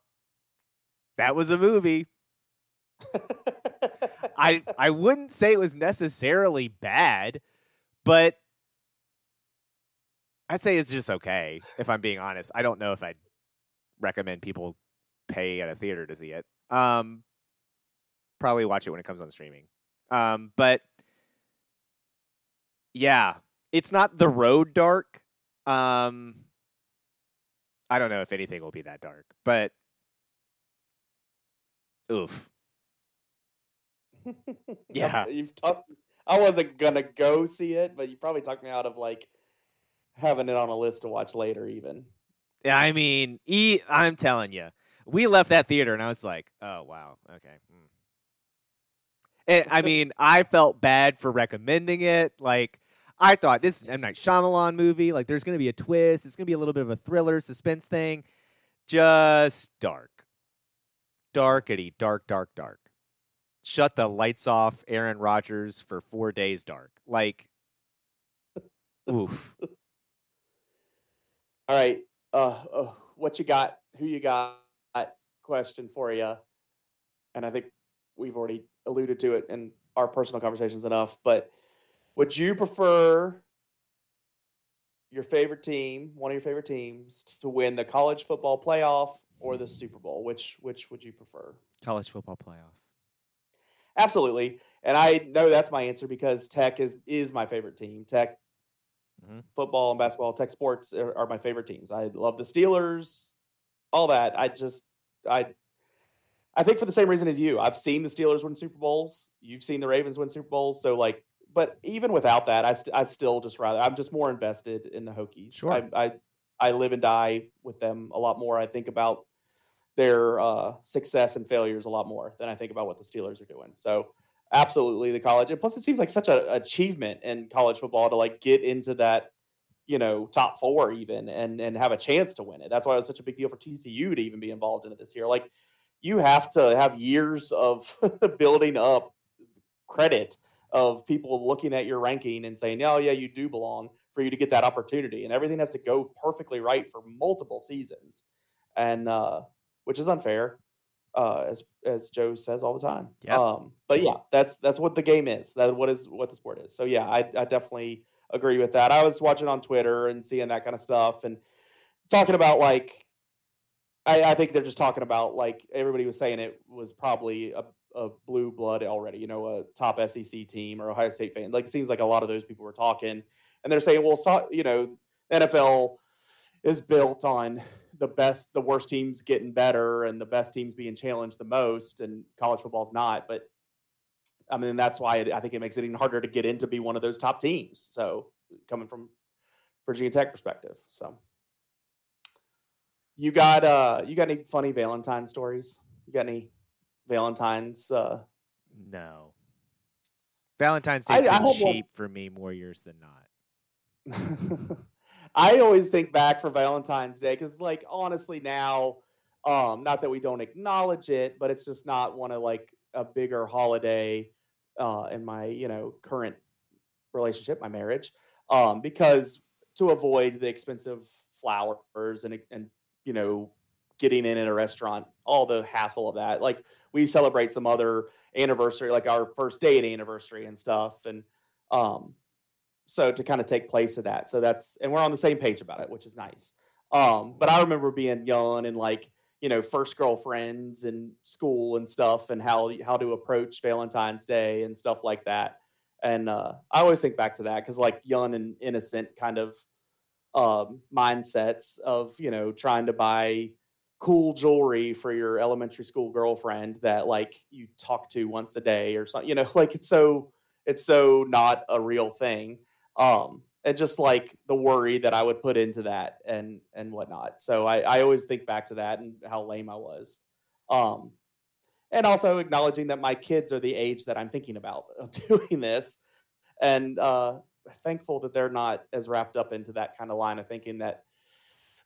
that was a movie. I I wouldn't say it was necessarily bad, but I'd say it's just okay. If I'm being honest, I don't know if I'd recommend people pay at a theater to see it. Um, probably watch it when it comes on streaming. Um, but yeah, it's not the road dark. Um, I don't know if anything will be that dark, but oof. Yeah. You've talked. I wasn't gonna go see it, but you probably talked me out of like having it on a list to watch later. Even Yeah, I mean, e- I'm telling you, we left that theater and I was like, oh wow, okay. hmm. And I mean, I felt bad for recommending it. Like, I thought this is M Night Shyamalan movie. Like, there's going to be a twist. It's going to be a little bit of a thriller, suspense thing. Just dark, darkity, dark, dark, dark. shut the lights off Aaron Rodgers for four days dark. Like, oof. All right. Uh, uh, what you got? Who you got? Question for you. And I think we've already alluded to it in our personal conversations enough. But would you prefer your favorite team, one of your favorite teams, to win the college football playoff or the Super Bowl? Which which would you prefer? College football playoff. Absolutely. And I know that's my answer because Tech is is my favorite team. Tech mm-hmm. football and basketball, Tech sports are, are, my favorite teams. I love the Steelers, all that. I just I I think for the same reason as you. I've seen the Steelers win Super Bowls. You've seen the Ravens win Super Bowls. So like, but even without that, I, st- I still just rather I'm just more invested in the Hokies. Sure. I, I I live and die with them a lot more. I think about their uh, success and failures a lot more than I think about what the Steelers are doing. So absolutely the college. And plus it seems like such an achievement in college football to like get into that, you know, top four even and and have a chance to win it. That's why it was such a big deal for TCU to even be involved in it this year. Like you have to have years of building up credit of people looking at your ranking and saying, "Oh yeah, you do belong." For you to get that opportunity, and everything has to go perfectly right for multiple seasons, and uh, which is unfair, uh, as as Joe says all the time. Yeah. Um, but yeah, that's that's what the game is. That what is what the sport is. So yeah, I, I definitely agree with that. I was watching on Twitter and seeing that kind of stuff and talking about like I, I think they're just talking about like everybody was saying it was probably a, a blue blood already, you know, a top SEC team or Ohio State fan. Like it seems like a lot of those people were talking and they're saying, well, so, you know, NFL is built on the best, the worst teams getting better and the best teams being challenged the most, and college football's not. But I mean, that's why I think it makes it even harder to get in to be one of those top teams. So coming from Virginia Tech perspective, so you got uh, you got any funny Valentine stories? You got any Valentine's? Uh... No. Valentine's Day's I, been cheap one... for me more years than not. I always think back for Valentine's Day because, like, honestly, now, um, not that we don't acknowledge it, but it's just not one of like a bigger holiday uh, in my you know current relationship, my marriage, um, because to avoid the expensive flowers and and you know getting in at a restaurant, all the hassle of that. Like we celebrate some other anniversary, like our first date anniversary and stuff, and um, so to kind of take place of that. So that's and we're on the same page about it, which is nice. Um, but I remember being young and like you know first girlfriends and school and stuff, and how how to approach Valentine's Day and stuff like that. And uh, I always think back to that because like young and innocent kind of um, mindsets of you know trying to buy cool jewelry for your elementary school girlfriend that like you talk to once a day or something you know like it's so it's so not a real thing um, and just like the worry that I would put into that and and whatnot. So I, I always think back to that and how lame I was. Um, and also acknowledging that my kids are the age that I'm thinking about of doing this, and uh, thankful that they're not as wrapped up into that kind of line of thinking that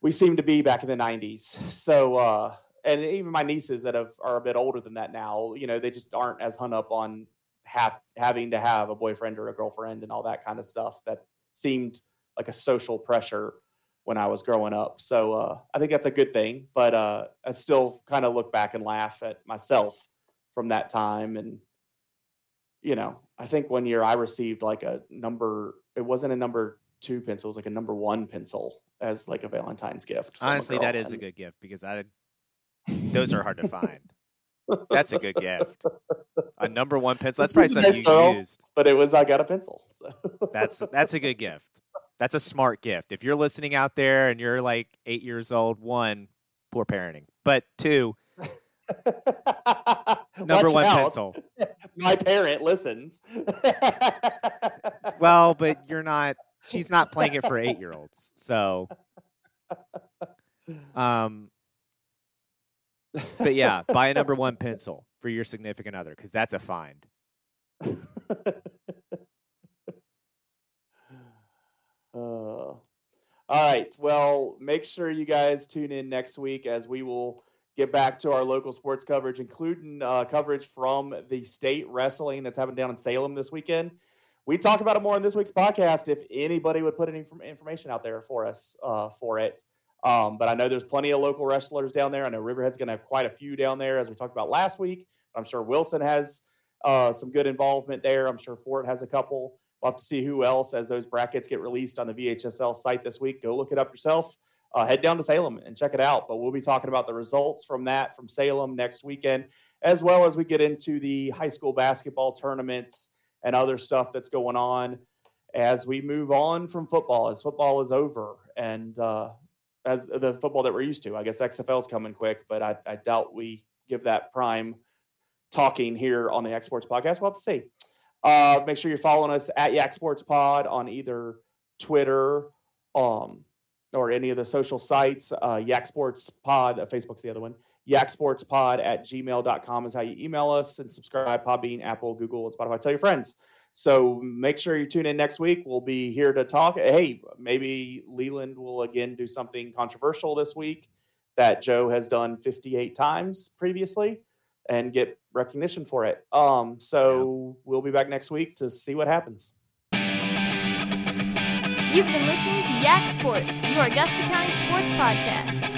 we seem to be back in the 90s. So uh, and even my nieces that have, are a bit older than that now, you know, they just aren't as hung up on have having to have a boyfriend or a girlfriend and all that kind of stuff that seemed like a social pressure when I was growing up. So uh, I think that's a good thing. But uh, I still kind of look back and laugh at myself from that time. And you know, I think one year I received like a number. It wasn't a number two pencil; it was like a number one pencil as like a Valentine's gift. Honestly, that is a good gift because I those are hard to find. That's a good gift. A number one pencil. That's probably something you girl, used. But it was I got a pencil. So. that's that's a good gift. That's a smart gift. If you're listening out there and you're like eight years old, one, poor parenting. But two, number Watch one out. pencil. My parent listens. well, but you're not. She's not playing it for eight year olds. So, um, but yeah, buy a number one pencil for your significant other because that's a find. Uh, all right. Well, make sure you guys tune in next week as we will get back to our local sports coverage, including uh, coverage from the state wrestling that's happening down in Salem this weekend. We talk about it more in this week's podcast if anybody would put any information out there for us uh, for it. Um, but I know there's plenty of local wrestlers down there. I know Riverheads going to have quite a few down there, as we talked about last week. I'm sure Wilson has uh, some good involvement there. I'm sure Fort has a couple. We'll have to see who else as those brackets get released on the VHSL site this week. Go look it up yourself uh, head down to Salem and check it out. But we'll be talking about the results from that from Salem next weekend, as well as we get into the high school basketball tournaments and other stuff that's going on as we move on from football, as football is over and uh, as the football that we're used to. I guess XFL is coming quick, but I, I doubt we give that prime talking here on the Yak Sports podcast. We'll have to see. Uh, make sure you're following us at Yak Sports Pod on either Twitter, um, or any of the social sites. Uh, Yak Sports Pod, uh, Facebook's the other one. Yak Sports Pod at gmail.com is how you email us and subscribe. Podbean, Apple, Google, and Spotify. Tell your friends. So make sure you tune in next week. We'll be here to talk. Hey, maybe Leland will again do something controversial this week that Joe has done 58 times previously and get recognition for it. Um, so yeah. we'll be back next week to see what happens. You've been listening to Yak Sports, your Augusta County sports podcast.